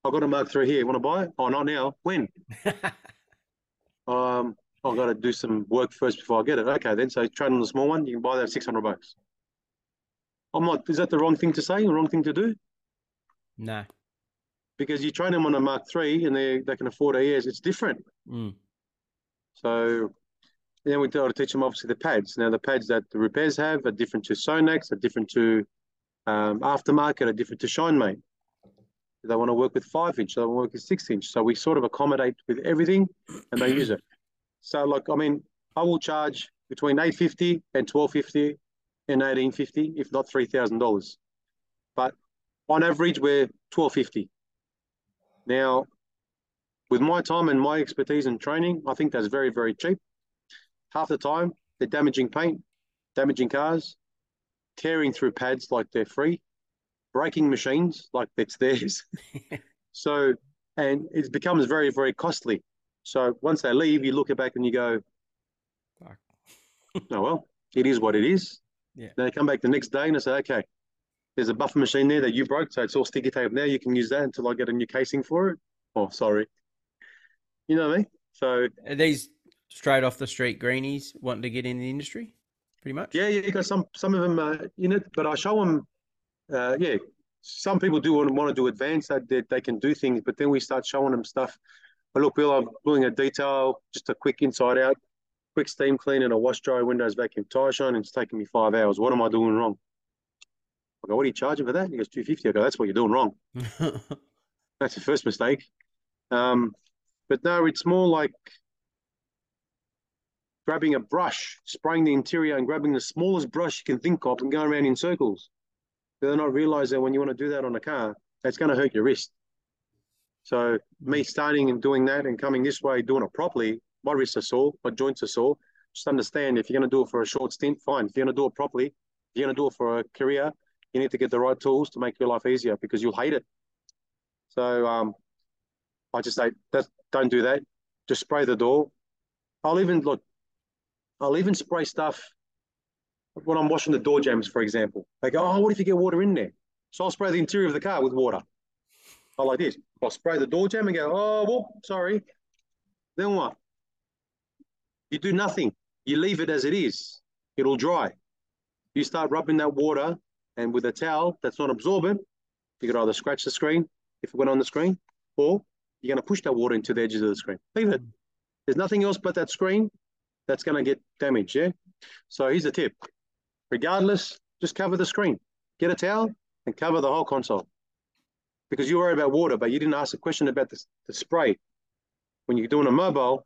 I've got a Mark Three here. Want to buy it? Oh, not now. When? um, I've got to do some work first before I get it. Okay, then. So trade on the small one. You can buy that six hundred bucks. I'm not. Is that the wrong thing to say? The wrong thing to do? No. Because you train them on a Mark Three and they they can afford a ES. It's different. Mm. So then we got to teach them obviously the pads. Now the pads that the Rupes have are different to Sonax, are different to um, aftermarket, are different to ShineMate. They want to work with five inch. They want to work with six inch. So we sort of accommodate with everything, and they use it. So like I mean, I will charge between eight fifty and twelve fifty and eighteen fifty, if not three thousand dollars. But on average, we're twelve fifty. Now, with my time and my expertise and training, I think that's very very cheap. Half the time, they're damaging paint, damaging cars, tearing through pads like they're free braking machines like it's theirs. so, and it becomes very, very costly. So once they leave, you look it back and you go, oh, well, it is what it is. Yeah. Then they come back the next day and they say, okay, there's a buffer machine there that you broke. So it's all sticky tape now. You can use that until I get a new casing for it. Oh, sorry. You know what I mean? So, Are these straight off the street greenies wanting to get in the industry? Pretty much. yeah, yeah, you got some, some of them uh, in it, but I show them, uh, yeah, some people do want, want to do advanced, that they, they can do things, but then we start showing them stuff. But look, Bill, I'm doing a detail, just a quick inside out, quick steam clean and a wash dry windows vacuum tire shine, and it's taking me five hours. What am I doing wrong? I go, what are you charging for that? He goes, 250. I go, that's what you're doing wrong. That's the first mistake. Um, but no, it's more like grabbing a brush, spraying the interior, and grabbing the smallest brush you can think of and going around in circles. They're not realize that when you want to do that on a car, that's going to hurt your wrist. So me starting and doing that and coming this way, doing it properly, my wrists are sore, my joints are sore. Just understand if you're going to do it for a short stint, fine. If you're going to do it properly, if you're going to do it for a career, you need to get the right tools to make your life easier because you'll hate it. So um, I just say that don't do that. Just spray the door. I'll even look. I'll even spray stuff when I'm washing the door jams, for example. They go, "Oh, what if you get water in there?" So I'll spray the interior of the car with water. I like this. I'll spray the door jam and go, "Oh, well, sorry." Then what? You do nothing. You leave it as it is. It'll dry. You start rubbing that water, and with a towel that's not absorbent, you could either scratch the screen if it went on the screen, or you're going to push that water into the edges of the screen. Leave it. There's nothing else but that screen that's going to get damaged. Yeah. So here's a tip. Regardless, just cover the screen. Get a towel and cover the whole console. Because you worry about water, but you didn't ask a question about the, the spray. When you're doing a mobile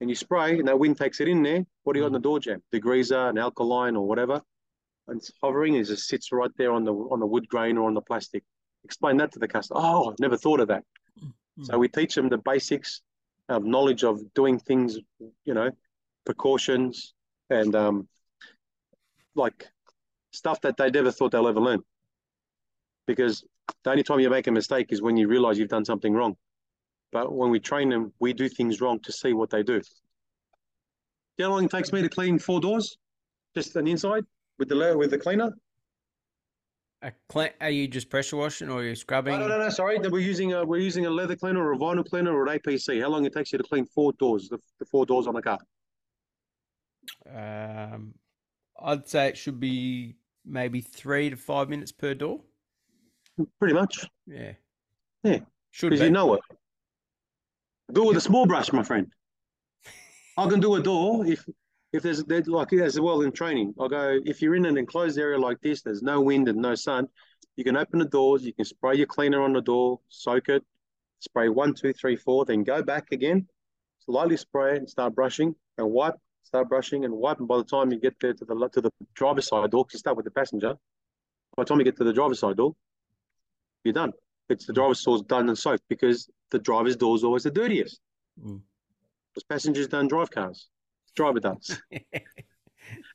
and you spray and that wind takes it in there, what do you got in the door jam? Degreaser, an alkaline or whatever. And it's hovering, it just sits right there on the on the wood grain or on the plastic. Explain that to the customer. Oh, I've never thought of that. So we teach them the basics of knowledge of doing things, you know, precautions and um, like stuff that they never thought they'll ever learn. Because the only time you make a mistake is when you realize you've done something wrong. But when we train them, we do things wrong to see what they do. You know how long it takes me to clean four doors? Just an inside with the with the cleaner? Are you just pressure washing or are you scrubbing? No, no, no, no. Sorry, we're using a we're using a leather cleaner or a vinyl cleaner or an APC. How long it takes you to clean four doors? The, the four doors on a car. Um, I'd say it should be maybe three to five minutes per door. Pretty much. Yeah. Yeah, Should because you know it. Do it with a small brush, my friend. I can do a door if if there's there's like as well in training. I'll go if you're in an enclosed area like this, there's no wind and no sun. You can open the doors. You can spray your cleaner on the door, soak it, spray one, two, three, four, then go back again, lightly spray and start brushing and wipe. Start brushing and wiping. By the time you get there to the to the driver's side door, you start with the passenger. By the time you get to the driver's side door, you're done. It's the driver's door's done and soaked because the driver's door is always the dirtiest. Mm. Because passengers don't drive cars. Driver does.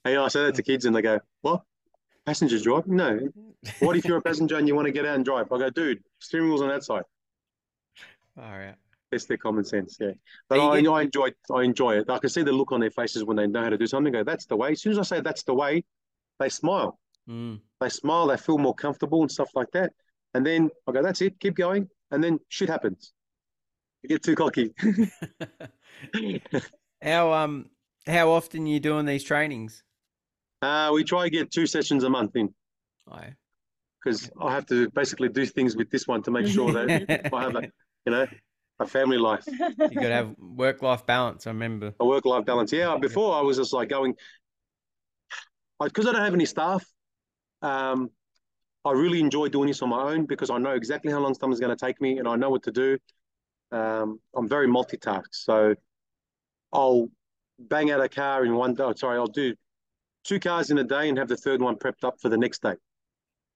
Hey, I say that to kids and they go, What? Passengers drive? No. What if you're a passenger and you want to get out and drive? I go, dude, steering wheel's on that side. All right. That's their common sense, yeah. But I, you I enjoy I enjoy it. I can see the look on their faces when they know how to do something. Go, that's the way. As soon as I say that's the way, they smile. Mm. They smile, they feel more comfortable and stuff like that. And then I go, that's it, keep going. And then shit happens. You get too cocky. How um how often you doing these trainings? uh, we try to get two sessions a month in. I because I have to basically do things with this one to make sure that I have a, you know, a family life, you got to have work life balance. I remember. a work life balance. Yeah, before I was just like going, because I don't have any staff. Um, I really enjoy doing this on my own because I know exactly how long something's going to take me and I know what to do. Um, I'm very multitask, so I'll bang out a car in one day. oh, Sorry, I'll do two cars in a day and have the third one prepped up for the next day.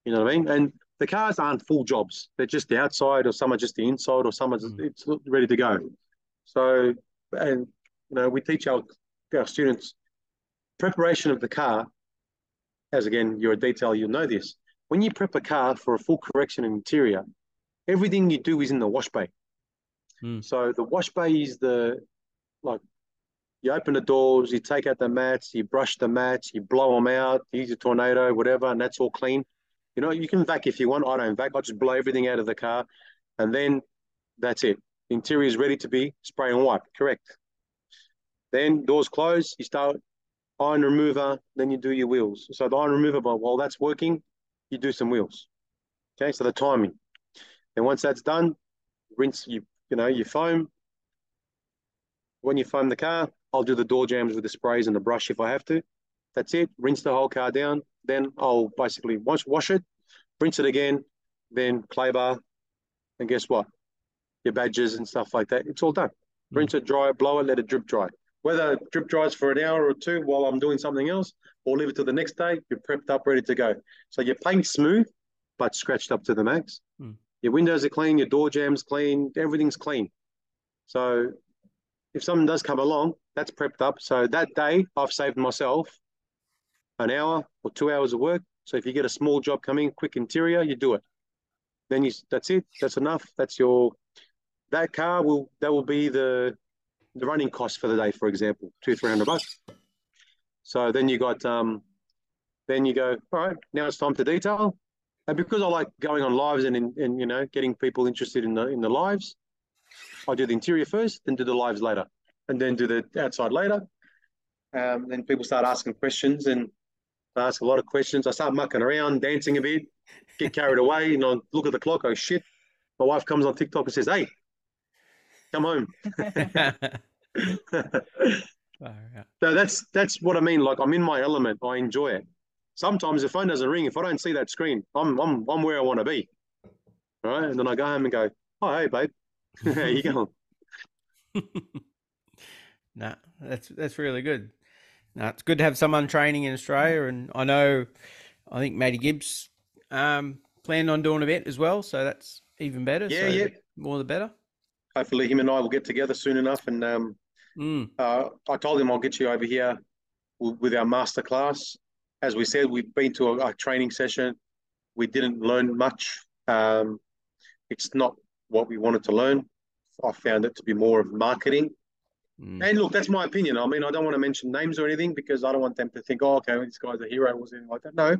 You know what I mean? And the cars aren't full jobs; they're just the outside, or some are just the inside, or some are just, Mm. it's ready to go. So, and you know, we teach our our students preparation of the car. As again, you're a detail, you'll know this. when you prep a car for a full correction in interior, everything you do is in the wash bay. Mm. So the wash bay is the like you open the doors, you take out the mats, you brush the mats, you blow them out, you use a tornado, whatever, and that's all clean. You know, you can vac if you want. I don't vac. I just blow everything out of the car, and then that's it. Interior is ready to be spray and wipe. Correct. Then doors close. You start iron remover. Then you do your wheels. So the iron remover, but while that's working, you do some wheels. Okay. So the timing. And once that's done, rinse. You you know you foam. When you foam the car, I'll do the door jams with the sprays and the brush if I have to. That's it. Rinse the whole car down. Then I'll basically wash, wash it, rinse it again, then clay bar. And guess what? Your badges and stuff like that. It's all done. Rinse it, dry it, blow it, let it drip dry. Whether it drip dries for an hour or two while I'm doing something else, or leave it to the next day, you're prepped up, ready to go. So your paint's smooth, but scratched up to the max. Mm. Your windows are clean, your door jams clean, everything's clean. So if something does come along, that's prepped up. So that day, I've saved myself an hour or two hours of work. So if you get a small job coming, quick interior, you do it. Then you that's it. That's enough. That's your that car will that will be the the running cost for the day, for example, two three hundred bucks. So then you got um, then you go all right. Now it's time to detail, and because I like going on lives and and, and you know getting people interested in the in the lives, I do the interior first, then do the lives later, and then do the outside later. Um, then people start asking questions, and I ask a lot of questions. I start mucking around, dancing a bit, get carried away, and I look at the clock. Oh shit! My wife comes on TikTok and says, "Hey, come home." Far out. So that's that's what I mean. Like I'm in my element. I enjoy it. Sometimes the phone doesn't ring. If I don't see that screen, I'm I'm I'm where I want to be. Right, and then I go home and go, "Oh, hey, babe, how you going?" nah, that's that's really good. No, it's good to have someone training in Australia, and I know, I think Matty Gibbs um, planned on doing a bit as well, so that's even better. Yeah, so yeah. more the better. Hopefully, him and I will get together soon enough. And um, Mm, uh, I told him I'll get you over here with our master class. As we said, we've been to a, a training session. We didn't learn much. Um, it's not what we wanted to learn. I found it to be more of marketing. Mm, And look, that's my opinion. I mean, I don't want to mention names or anything because I don't want them to think, oh, okay, this guy's a hero or something like that. No,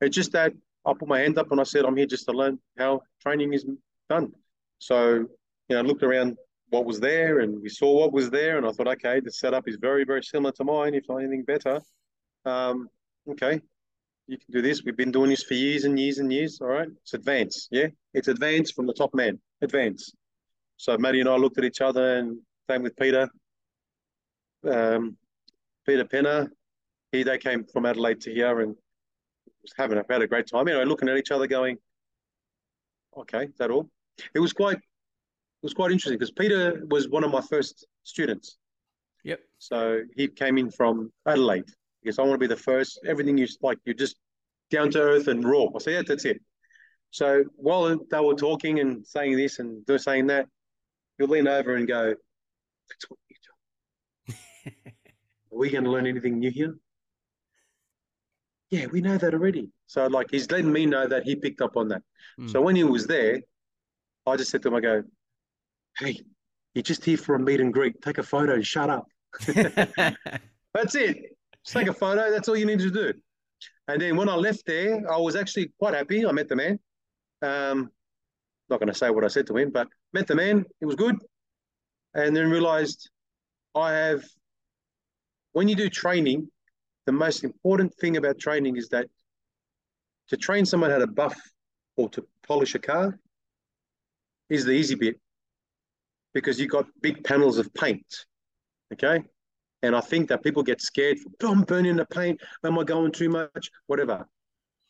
it's just that I put my hand up and I said, I'm here just to learn how training is done. So, you know, I looked around what was there and we saw what was there. And I thought, okay, the setup is very, very similar to mine, if not anything better. Um, okay, you can do this. We've been doing this for years and years and years. All right, it's advanced. Yeah, it's advanced from the top man. Advanced. So Matty and I looked at each other and same with Peter um, Peter Penner. He they came from Adelaide to here and was having a, had a great time. Anyway, looking at each other, going, "Okay, is that all?" It was quite it was quite interesting because Peter was one of my first students. Yep. So he came in from Adelaide because I want to be the first. Everything you like, you're just down to earth and raw. I said, yeah, that's it. So while they were talking and saying this and they're saying that, you'll lean over and go, that's what you do. Are we going to learn anything new here? Yeah, we know that already. So like he's letting me know that he picked up on that. Mm. So when he was there, I just said to him, I go, hey, you're just here for a meet and greet. Take a photo and shut up. That's it. Just take a photo. That's all you need to do. And then when I left there, I was actually quite happy. I met the man. Um, not going to say what I said to him, but met the man. It was good. And then realized I have, when you do training, the most important thing about training is that to train someone how to buff or to polish a car is the easy bit because you've got big panels of paint. Okay. And I think that people get scared. Oh, I'm burning the paint. Am I going too much? Whatever.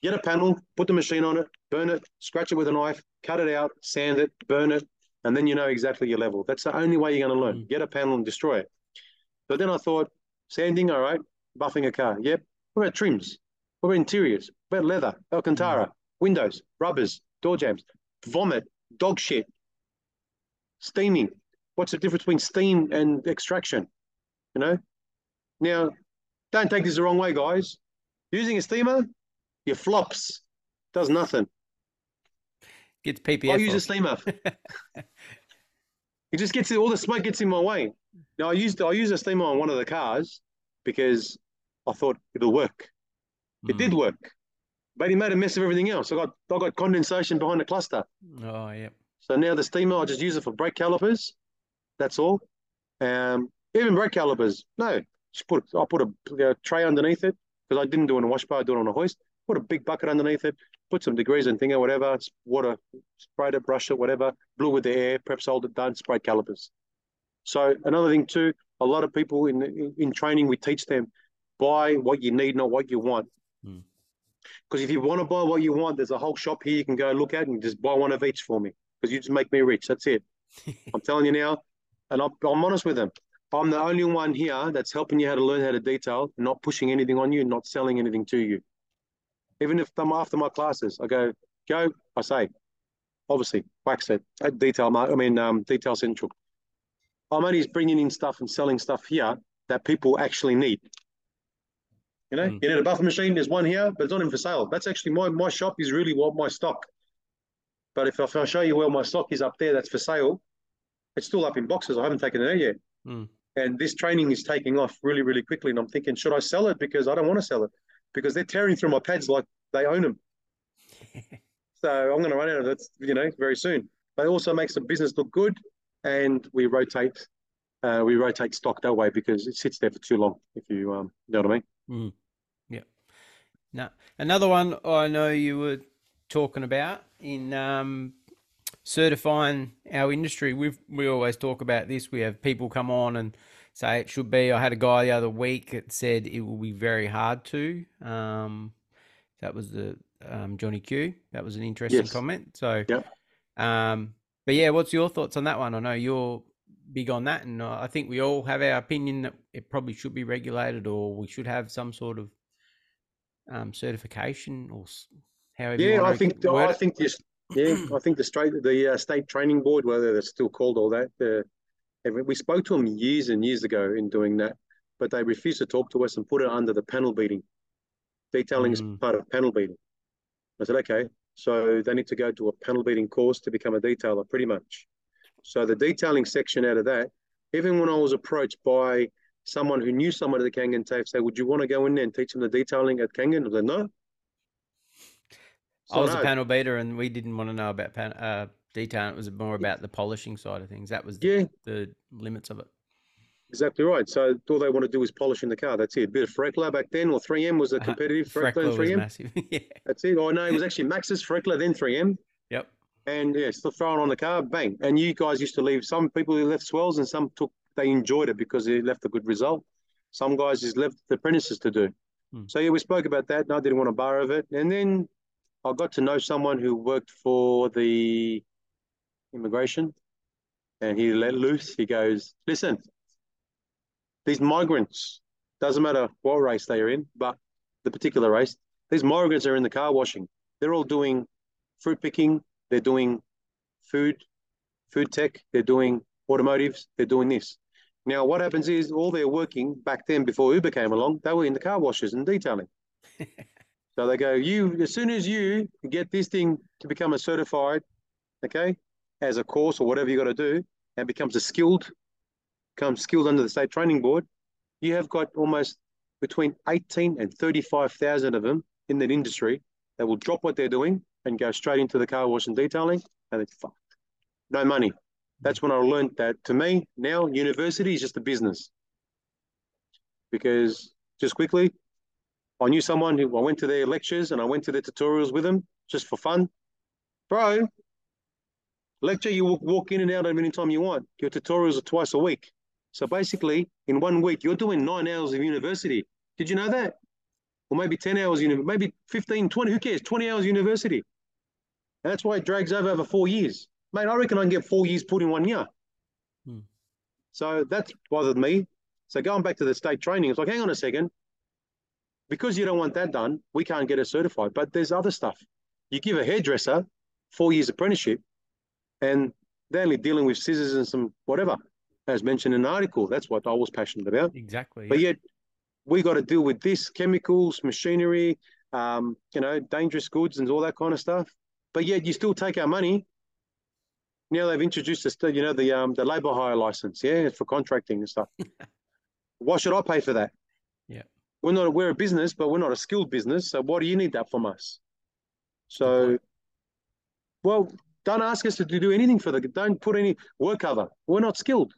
Get a panel, put the machine on it, burn it, scratch it with a knife, cut it out, sand it, burn it, and then you know exactly your level. That's the only way you're going to learn. Mm. Get a panel and destroy it. But then I thought, sanding, all right, buffing a car. Yep. What about trims? What about interiors? What about leather, Alcantara, mm. windows, rubbers, door jams, vomit, dog shit, steaming. What's the difference between steam and extraction? You know? Now, don't take this the wrong way, guys. Using a steamer, your flops. Does nothing. Gets PPF. I use a steamer. It just gets all the smoke gets in my way. Now I used I used a steamer on one of the cars because I thought it'll work. It Mm. did work, but it made a mess of everything else. I got I got condensation behind the cluster. Oh, yeah. So now the steamer I just use it for brake calipers. That's all. Um, even brake calipers, no. Just put I put a, a tray underneath it because I didn't do it on a wash bar. I do it on a hoist. Put a big bucket underneath it. Put some degrees and thing or whatever. Water, sprayed it, brushed it, whatever. Blew with the air, prep soldered, done. Spray calipers. So another thing too, a lot of people in in, in training we teach them buy what you need, not what you want. Hmm. Because if you want to buy what you want, there's a whole shop here you can go look at and just buy one of each for me. Because you just make me rich. That's it. I'm telling you now, and I'm, I'm honest with them. I'm the only one here that's helping you how to learn how to detail, not pushing anything on you, not selling anything to you. Even if I'm after my classes, I go, go, I say, obviously, wax it, detail, I mean, um, detail central. I'm only bringing in stuff and selling stuff here that people actually need. You know, Mm. you need a buffer machine. There's one here, but it's not in for sale. That's actually my my shop is really what my stock. But if, if I show you where my stock is up there, that's for sale. It's still up in boxes. I haven't taken it out yet. Mm. And this training is taking off really, really quickly. And I'm thinking, should I sell it? Because I don't want to sell it because they're tearing through my pads like they own them. So I'm going to run out of it, you know, very soon. But it also makes the business look good, and we rotate, uh, we rotate stock that way because it sits there for too long. If you, um, you know what I mean? Mm. Yeah. No. Another one I know you were talking about in um, certifying our industry. We we always talk about this. We have people come on and say it should be. I had a guy the other week that said it will be very hard to. Um, that was the um, Johnny Q. That was an interesting Yes. comment. So, Yep. um, but yeah, what's your thoughts on that one? I know you're big on that, and uh, I think we all have our opinion that it probably should be regulated, or we should have some sort of um, certification, or however. Yeah, I think word I it. think this. Yeah, I think the straight the uh, state training board, whether they're still called all that, uh, we spoke to them years and years ago in doing that, but they refused to talk to us and put it under the panel beating. Detailing is Mm. part of panel beating. I said, okay, so they need to go to a panel beating course to become a detailer, pretty much. So the detailing section out of that, even when I was approached by someone who knew someone at the Kangan TAFE, say, would you want to go in there and teach them the detailing at Kangan? I was like, no. I So was a panel beater, and we didn't want to know about pan- uh, detailing. It was more about the polishing side of things. That was the, Yeah, the limits of it. Exactly right. So all they want to do is polishing the car. That's it. A bit of Farecla back then, or 3M was a Uh, competitive Farecla and Farecla 3M. massive. yeah. That's it. Oh no, it was actually Max's Farecla, then 3M. Yep. And yeah, still throwing on the car, bang. And you guys used to leave. Some people who left swells, and some took. They enjoyed it because it left a good result. Some guys just left the apprentices to do. Hmm. So yeah, we spoke about that. And I didn't want to borrow of it. And then I got to know someone who worked for the immigration, and he let loose. He goes, "Listen, these migrants doesn't matter what race they are in, but the particular race, these migrants are in the car washing. They're all doing fruit picking. They're doing food, food tech. They're doing automotives. They're doing this. Now, what happens is all they're working back then before Uber came along, they were in the car washes and detailing. so they go, you as soon as you get this thing to become a certified, okay, as a course or whatever you got to do, and becomes a skilled, becomes skilled under the state training board, you have got almost between 18 and 35,000 of them in that industry that will drop what they're doing and go straight into the car wash and detailing, and it's fucked. No money. That's when I learned that to me, now university is just a business. Because just quickly, I knew someone who I went to their lectures and I went to their tutorials with them just for fun. Bro, lecture you walk, walk in and out at any time you want. Your tutorials are twice a week. So basically, in one week, you're doing nine hours of university. Did you know that? Or maybe 10 hours, maybe 15, 20, who cares? 20 hours university. And that's why it drags over over four years. Mate, I reckon I can get four years put in one year. Hmm. So that's bothered me. So going back to the state training, it's like, hang on a second. Because you don't want that done, we can't get it certified. But there's other stuff. You give a hairdresser four years apprenticeship, and they're only dealing with scissors and some whatever, as mentioned in the article. That's what I was passionate about. Exactly. But yeah. yet, we got to deal with this chemicals, machinery, um, you know, dangerous goods and all that kind of stuff. But yet you still take our money. Now they've introduced us, you know, the um the labour hire license, yeah, for contracting and stuff. Why should I pay for that? Yeah. We're not we're a business, but we're not a skilled business. So why do you need that from us? So, well, don't ask us to do anything for the. Don't put any work cover. We're not skilled.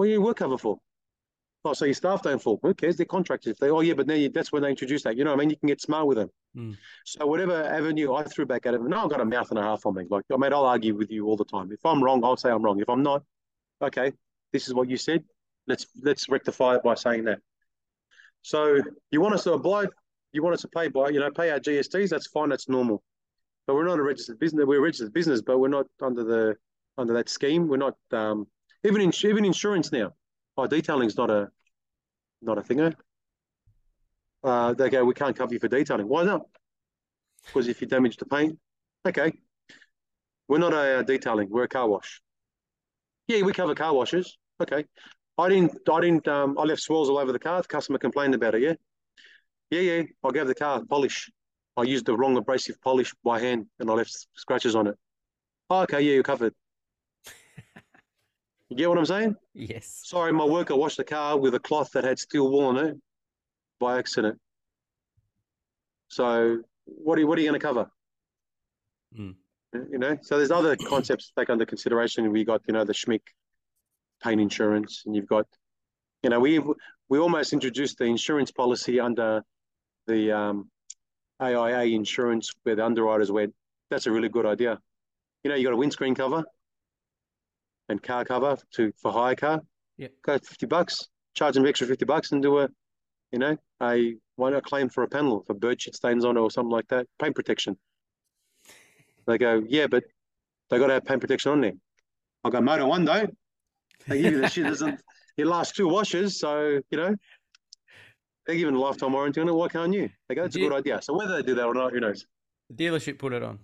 What do you work cover for? Oh, so your staff don't fall. Who cares? They're contractors. They, oh, yeah, but then that's when they introduce that. You know what I mean? You can get smart with them. Mm. So whatever avenue I threw back at them, no, I've got a mouth and a half on me. Like, I mean, I'll argue with you all the time. If I'm wrong, I'll say I'm wrong. If I'm not, okay, this is what you said. Let's let's rectify it by saying that. So you want us to abide, you want us to pay by, you know, pay our GSTs. That's fine. That's normal. But we're not a registered business. We're a registered business, but we're not under the under that scheme. We're not um, even in, even insurance now. Oh, detailing is not a not a thing. Uh, they go, we can't cover you for detailing. Why not? Because if you damage the paint, okay. We're not a, detailing. We're a car wash. Yeah, we cover car washes. Okay. I didn't. I didn't. Um, I left swirls all over the car. The customer complained about it. Yeah. Yeah, yeah. I gave the car polish. I used the wrong abrasive polish by hand, and I left scratches on it. Oh, okay. Yeah, you're covered. You get what I'm saying? Yes. Sorry, my worker washed the car with a cloth that had steel wool on it by accident. So what are you, what are you going to cover? Mm. You know, so there's other concepts to take under consideration. We got, you know, the Schmick paint insurance, and you've got, you know, we we almost introduced the insurance policy under the um, AIA insurance where the underwriters went, that's a really good idea. You know, you got a windscreen cover, and car cover to for hire car. Yeah. Go fifty bucks, charge them extra fifty bucks, and do a, you know, a why not claim for a panel for bird shit stains on it or something like that, paint protection. They go, yeah, but they got to have paint protection on there. I go, motor one don't. They give you the shit doesn't. It lasts two washes, so you know. They're giving a lifetime warranty on it. Why can't you? They go, that's a good idea. So whether they do that or not, who knows? The dealership put it on.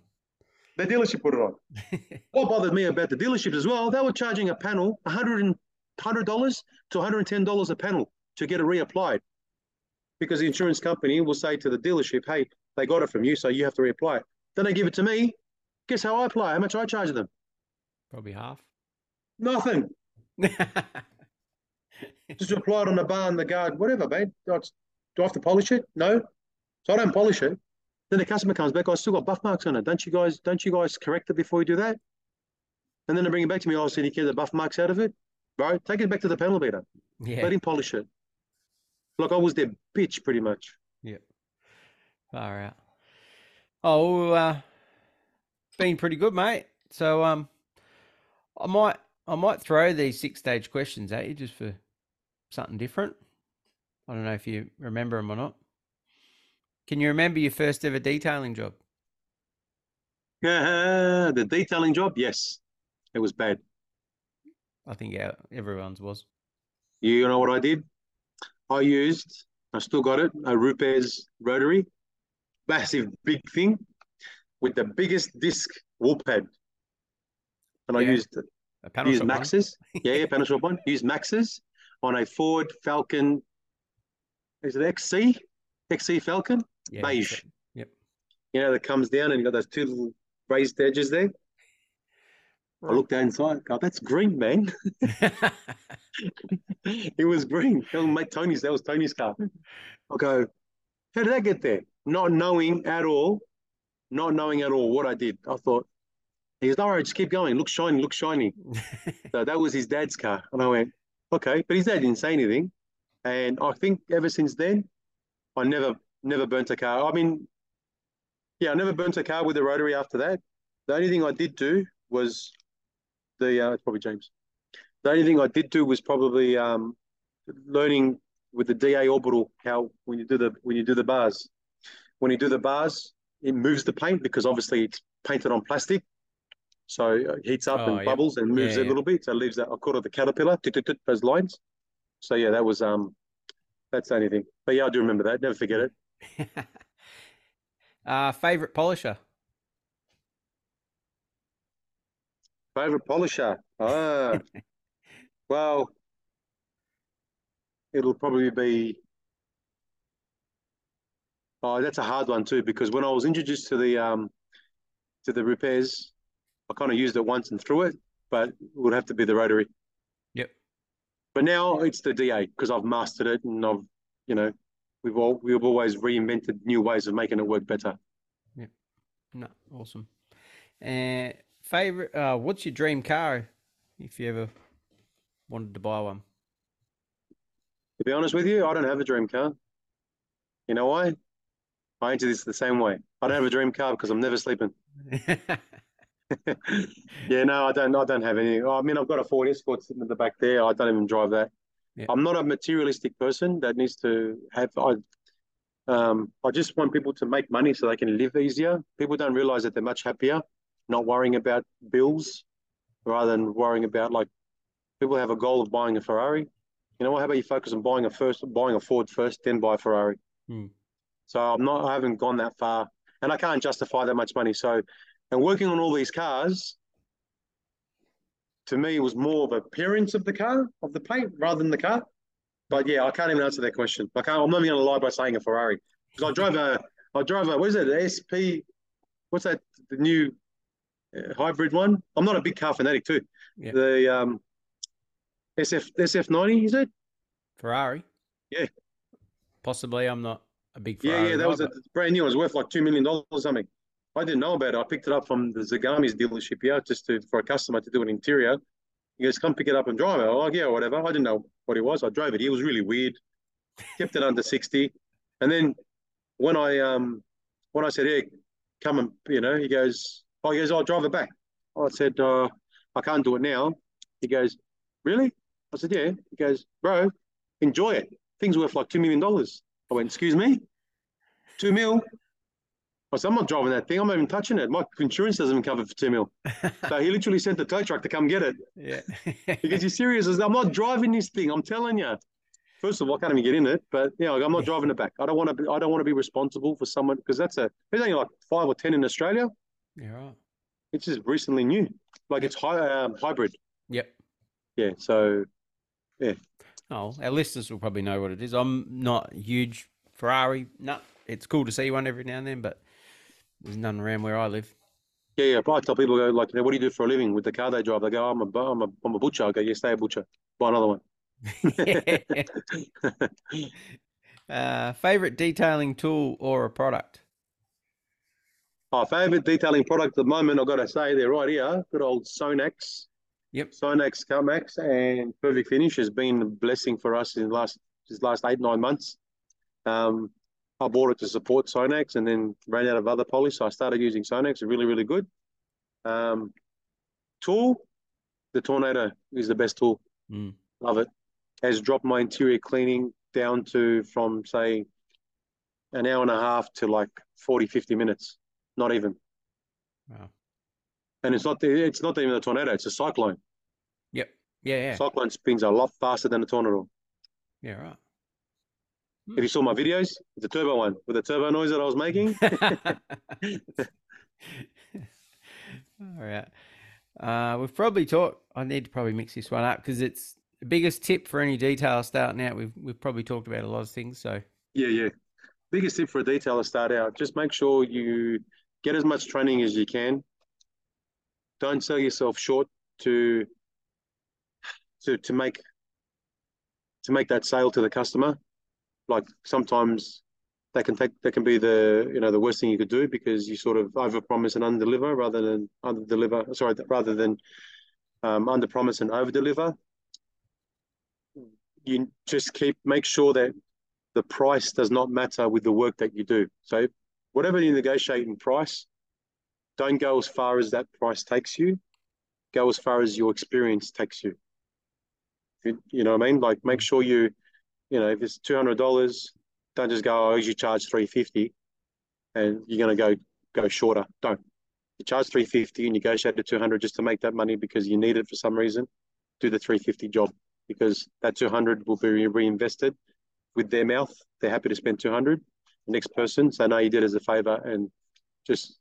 The dealership put it on. what bothered me about the dealerships as well, they were charging a panel $100, $100 to $110 a panel to get it reapplied. Because the insurance company will say to the dealership, hey, they got it from you, so you have to reapply it. Then they give it to me. Guess how I apply? How much I charge them? Probably half. Nothing. Just apply it on the bar the guard, whatever, mate. Do I have to polish it? No. So I don't polish it. Then the customer comes back, I still got buff marks on it. Don't you guys don't you guys correct it before you do that? And then they bring it back to me, oh, so you get the buff marks out of it? Bro, take it back to the panel beater. yeah. Let him polish it. Like I was their bitch pretty much. Yep. Far out. Oh, uh, been pretty good, mate. So um, I might I might throw these six stage questions at you just for something different. I don't know if you remember them or not. Can you remember your first ever detailing job? Yeah, the detailing job, yes. It was bad. I think yeah, everyone's was. You know what I did? I used, I still got it, a Rupes rotary, massive big thing with the biggest disc wool pad. And I Yeah. used A panel used? Maxes. Yeah, yeah, panel shop one. Used Maxes on a Ford Falcon. Is it XC? XC Falcon? Yeah, beige. Yep. You know, that comes down and you got those two little raised edges there. I looked down inside. God, that's green, man. it was green. That was mate Tony's. That was Tony's car. I go, how did that get there? Not knowing at all, not knowing at all what I did. I thought, he goes, no worries, just keep going. Look shiny, look shiny. So that was his dad's car. And I went, okay. But his dad didn't say anything. And I think ever since then, I never, never burnt a car. I mean, yeah, I never burnt a car with a rotary after that. The only thing I did do was the, uh, it's probably James. The only thing I did do was probably um, learning with the DA orbital how when you do the when you do the bars, when you do the bars, it moves the paint because obviously it's painted on plastic, so it heats up Oh, and yeah. bubbles and moves Yeah, it a little bit. So it leaves that I call it the caterpillar, those lines. So yeah, that was um, that's the only thing. But yeah, I do remember that. Never forget it. uh, favorite polisher? Favorite polisher? Ah, well, it'll probably be. Oh, that's a hard one too because when I was introduced to the um to the repairs, I kind of used it once and threw it, but it would have to be the rotary. Yep. But now it's the DA because I've mastered it and I've, you know, we've all we've always reinvented new ways of making it work better. Yeah, no, awesome. And favorite, uh, what's your dream car if you ever wanted to buy one? To be honest with you, I don't have a dream car. You know why? I answer this the same way. I don't have a dream car because I'm never sleeping. yeah, no, I don't. I don't have any. I mean, I've got a Ford Escort sitting in the back there. I don't even drive that. Yeah. I'm not a materialistic person that needs to have. I, um, I just want people to make money so they can live easier. People don't realize that they're much happier not worrying about bills rather than worrying about like people have a goal of buying a Ferrari. You know what? How about you focus on buying a first, buying a Ford first, then buy a Ferrari. Hmm. So I'm not. I haven't gone that far, and I can't justify that much money. So, and working on all these cars, to me, it was more of appearance of the car, of the paint, rather than the car. But yeah, I can't even answer that question. I can't. I'm not even going to lie by saying a Ferrari because I drove a. I drove a. What is it? SP. What's that? The new uh, hybrid one. I'm not a big car fanatic too. Yeah. The um, SF SF90 is it? Ferrari? Yeah. Possibly. I'm not a big fan. Yeah, yeah, that guy, was a but- brand new. It was worth like two million dollars or something. I didn't know about it. I picked it up from the Zagame's dealership here just to for a customer to do an interior. He goes, "Come pick it up and drive it." I'm like, "Yeah, whatever." I didn't know what it was. I drove it. It was really weird. Kept it under sixty, and then when I um when I said, "Hey, come and you know," he goes, "Oh, he goes, I'll drive it back." I said, uh, "I can't do it now." He goes, "Really?" I said, "Yeah." He goes, "Bro, enjoy it. Thing's worth like two million dollars." I went, "Excuse me, two mil." I said, I'm not driving that thing. I'm not even touching it. My insurance doesn't even cover for two mil. So he literally sent the tow truck to come get it. yeah. He goes, You serious? I'm not driving this thing. I'm telling you. First of all, I can't even get in it. But yeah, I'm not driving it back. I don't want to. Be, I don't want to be responsible for someone because that's a. There's only like five or ten in Australia. You're right. It's just recently new. Like it's high, um, hybrid. Yep. Yeah. So Yeah. Oh, our listeners will probably know what it is. I'm not huge Ferrari. No, it's cool to see one every now and then, but there's none around where I live. yeah, yeah. I tell people go like, "What do you do for a living with the car they drive?" They go, "I'm a, I'm a, I'm a butcher." I go, "Yeah, stay a butcher. Buy another one." uh, favorite detailing tool or a product? My favourite detailing product at the moment, I've got to say, they're right here. Good old Sonax. Yep. Sonax CutMax and Perfect Finish has been a blessing for us in the last this last eight nine months. Um, I bought it to support Sonax and then ran out of other polish, so I started using Sonax. It's really really good. Um, tool, the Tornado is the best tool. Mm. Love it. Has dropped my interior cleaning down to from say an hour and a half to like 40, 50 minutes. Not even. Wow. And it's not the, it's not even a tornado, it's a cyclone. Yep. Yeah. Yeah. Cyclone spins a lot faster than a tornado. yeah. Right. If you saw my videos, the turbo one with the turbo noise that I was making. All right. Uh, we've probably talked. I need to probably mix this one up because it's the biggest tip for any detailer starting out. We've we've probably talked about a lot of things. So yeah, yeah. Biggest tip for a detailer start out, just make sure you get as much training as you can. Don't sell yourself short to to to make to make that sale to the customer. Like sometimes that can take that can be the you know the worst thing you could do because you sort of overpromise and underdeliver rather than underdeliver. Sorry, rather than um, underpromise and overdeliver. You just keep make sure that the price does not matter with the work that you do. So whatever you negotiate in price, don't go as far as that price takes you. Go as far as your experience takes you. You, you know what I mean? Like make sure you, you know, if it's two hundred dollars, don't just go, oh, you charge three fifty, and you're gonna go go shorter. Don't. You charge three fifty and negotiate to two hundred just to make that money because you need it for some reason. Do the three fifty job because that two hundred will be reinvested with their mouth. They're happy to spend 200. The next person, so no, you did as a favor and just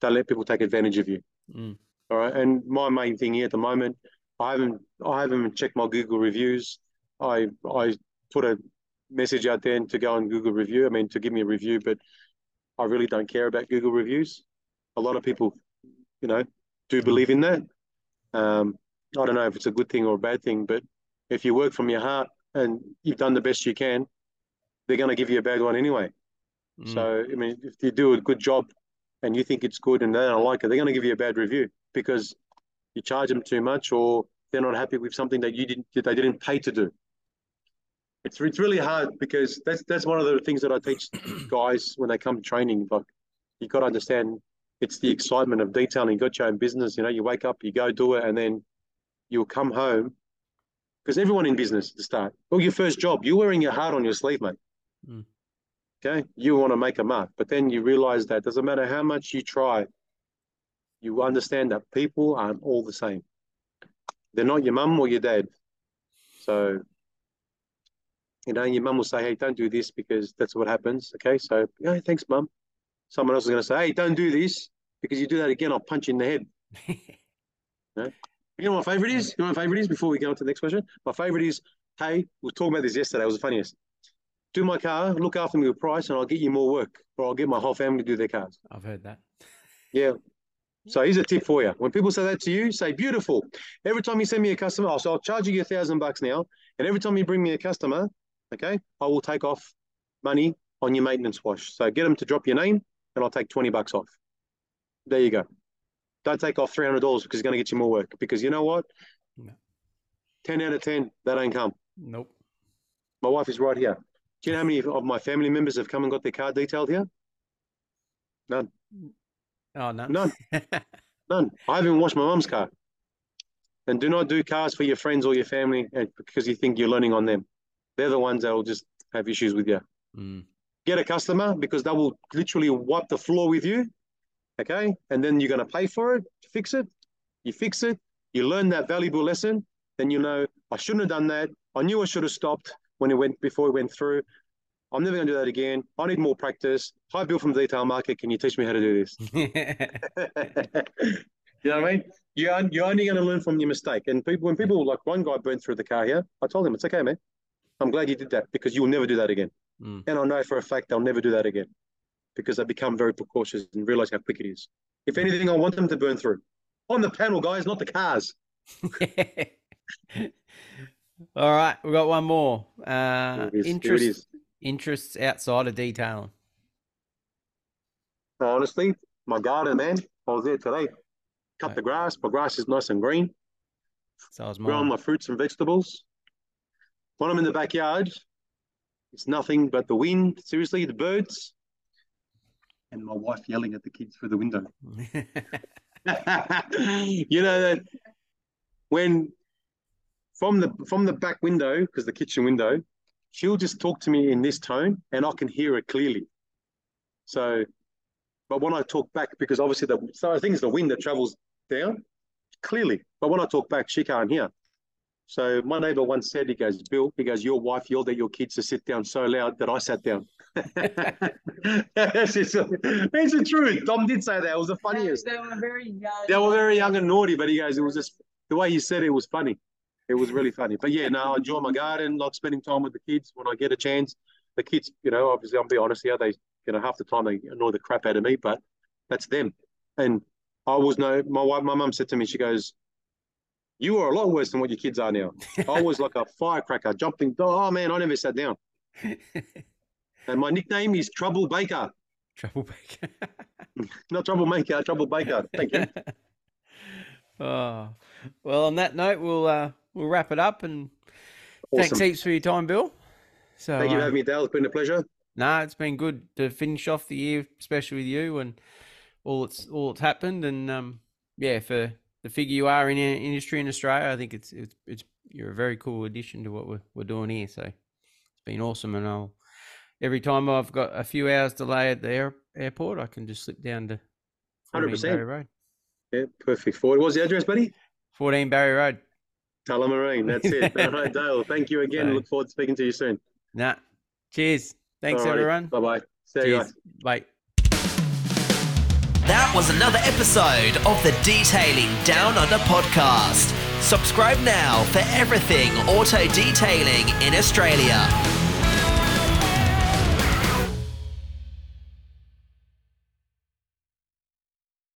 don't let people take advantage of you. Mm. All right. And my main thing here at the moment, I haven't, I haven't checked my Google reviews. I, I put a message out there and to go on Google review. I mean, to give me a review, but I really don't care about Google reviews. A lot of people, you know, do believe in that. Um, I don't know if it's a good thing or a bad thing, but if you work from your heart and you've done the best you can, they're going to give you a bad one anyway. Mm. So, I mean, if you do a good job and you think it's good and they don't like it, they're going to give you a bad review because you charge them too much or they're not happy with something that you didn't, that they didn't pay to do. It's, it's really hard because that's that's one of the things that I teach guys when they come to training. Like you got to understand, it's the excitement of detailing. You got your own business. You know, you wake up, you go do it, and then you'll come home because everyone in business at the start, well, your first job, you're wearing your heart on your sleeve, mate. Mm. Okay, you want to make a mark, but then you realize that doesn't matter how much you try, you understand that people aren't all the same. They're not your mum or your dad. So, you know, your mum will say, hey, don't do this because that's what happens. Okay, so, yeah, thanks, mum. Someone else is going to say, hey, don't do this because you do that again, I'll punch you in the head. You know what my favorite is? You know what my favorite is before we go on to the next question? My favorite is, hey, we were talking about this yesterday. It was the funniest. Do my car, look after me with price, and I'll get you more work, or I'll get my whole family to do their cars. I've heard that. Yeah. So here's a tip for you. When people say that to you, say beautiful. Every time you send me a customer, oh, so I'll charge you a thousand bucks now. And every time you bring me a customer, okay, I will take off money on your maintenance wash. So get them to drop your name and I'll take 20 bucks off. There you go. Don't take off three hundred dollars because it's going to get you more work. Because you know what? No. Ten out of ten, that ain't come. Nope. My wife is right here. Do you know how many of my family members have come and got their car detailed here? None. Oh, none. None. none. I haven't washed my mum's car. And do not do cars for your friends or your family because you think you're learning on them. They're the ones that will just have issues with you. Mm. Get a customer because they will literally wipe the floor with you okay? And then you're going to pay for it, fix it. You fix it, you learn that valuable lesson, then you know, I shouldn't have done that. I knew I should have stopped when it went before it went through. I'm never going to do that again. I need more practice. Hi, Bill from Detail Market. Can you teach me how to do this? you know what I mean? You're, you're only going to learn from your mistake. And people, when people like one guy burnt through the car here, I told him it's okay, man. I'm glad you did that because you will never do that again. Mm. And I know for a fact they'll never do that again because they become very precautious and realize how quick it is. If anything, I want them to burn through. On the panel, guys, not the cars. All right, we've got one more. Uh, interest, interests outside of detailing. Honestly, my garden, man. I was there today. Cut the grass. My grass is nice and green. So I was growing my fruits and vegetables. When I'm in the backyard, it's nothing but the wind. Seriously, the birds and my wife yelling at the kids through the window. you know that when from the from the back window, because the kitchen window, she'll just talk to me in this tone, and I can hear it clearly. So, but when I talk back, because obviously the so I think it's the wind that travels down clearly, but when I talk back, she can't hear. So my neighbor once said, he goes, Bill, he goes, your wife yelled at your kids to sit down so loud that I sat down. it's, it's the truth. Dom did say that. It was the funniest. They were very young. They were very young and naughty, but he goes, it was just the way he said it was funny. It was really funny. But yeah, no, I enjoy my garden, like spending time with the kids when I get a chance. The kids, you know, obviously, I'll be honest here, they, you know, half the time they annoy the crap out of me, but that's them. And I was no, my wife, my mum said to me, she goes, you are a lot worse than what your kids are now. I was like a firecracker, jumping. Oh man, I never sat down. and my nickname is Trouble Baker. Trouble Baker. Not troublemaker, Trouble Baker. Thank you. oh, well. On that note, we'll uh, we'll wrap it up. And awesome. thanks heaps for your time, Bill. So thank you for having me, Dale. It's been a pleasure. No, nah, it's been good to finish off the year, especially with you and all it's all that's happened. And um, yeah, for the figure you are in industry in Australia, I think it's it's it's you're a very cool addition to what we're we're doing here. So it's been awesome, and I'll every time I've got a few hours delay at the air, airport, I can just slip down to hundred percent Road. Yeah, perfect. Forward. What's the address, buddy? Fourteen Barry Road. Tullamarine. That's it. All right, Dale. Thank you again. Look forward to speaking to you soon. Nah. Cheers. Thanks, everyone. Bye bye. See you guys. Bye. That was another episode of the Detailing Down Under podcast. Subscribe now for everything auto detailing in Australia.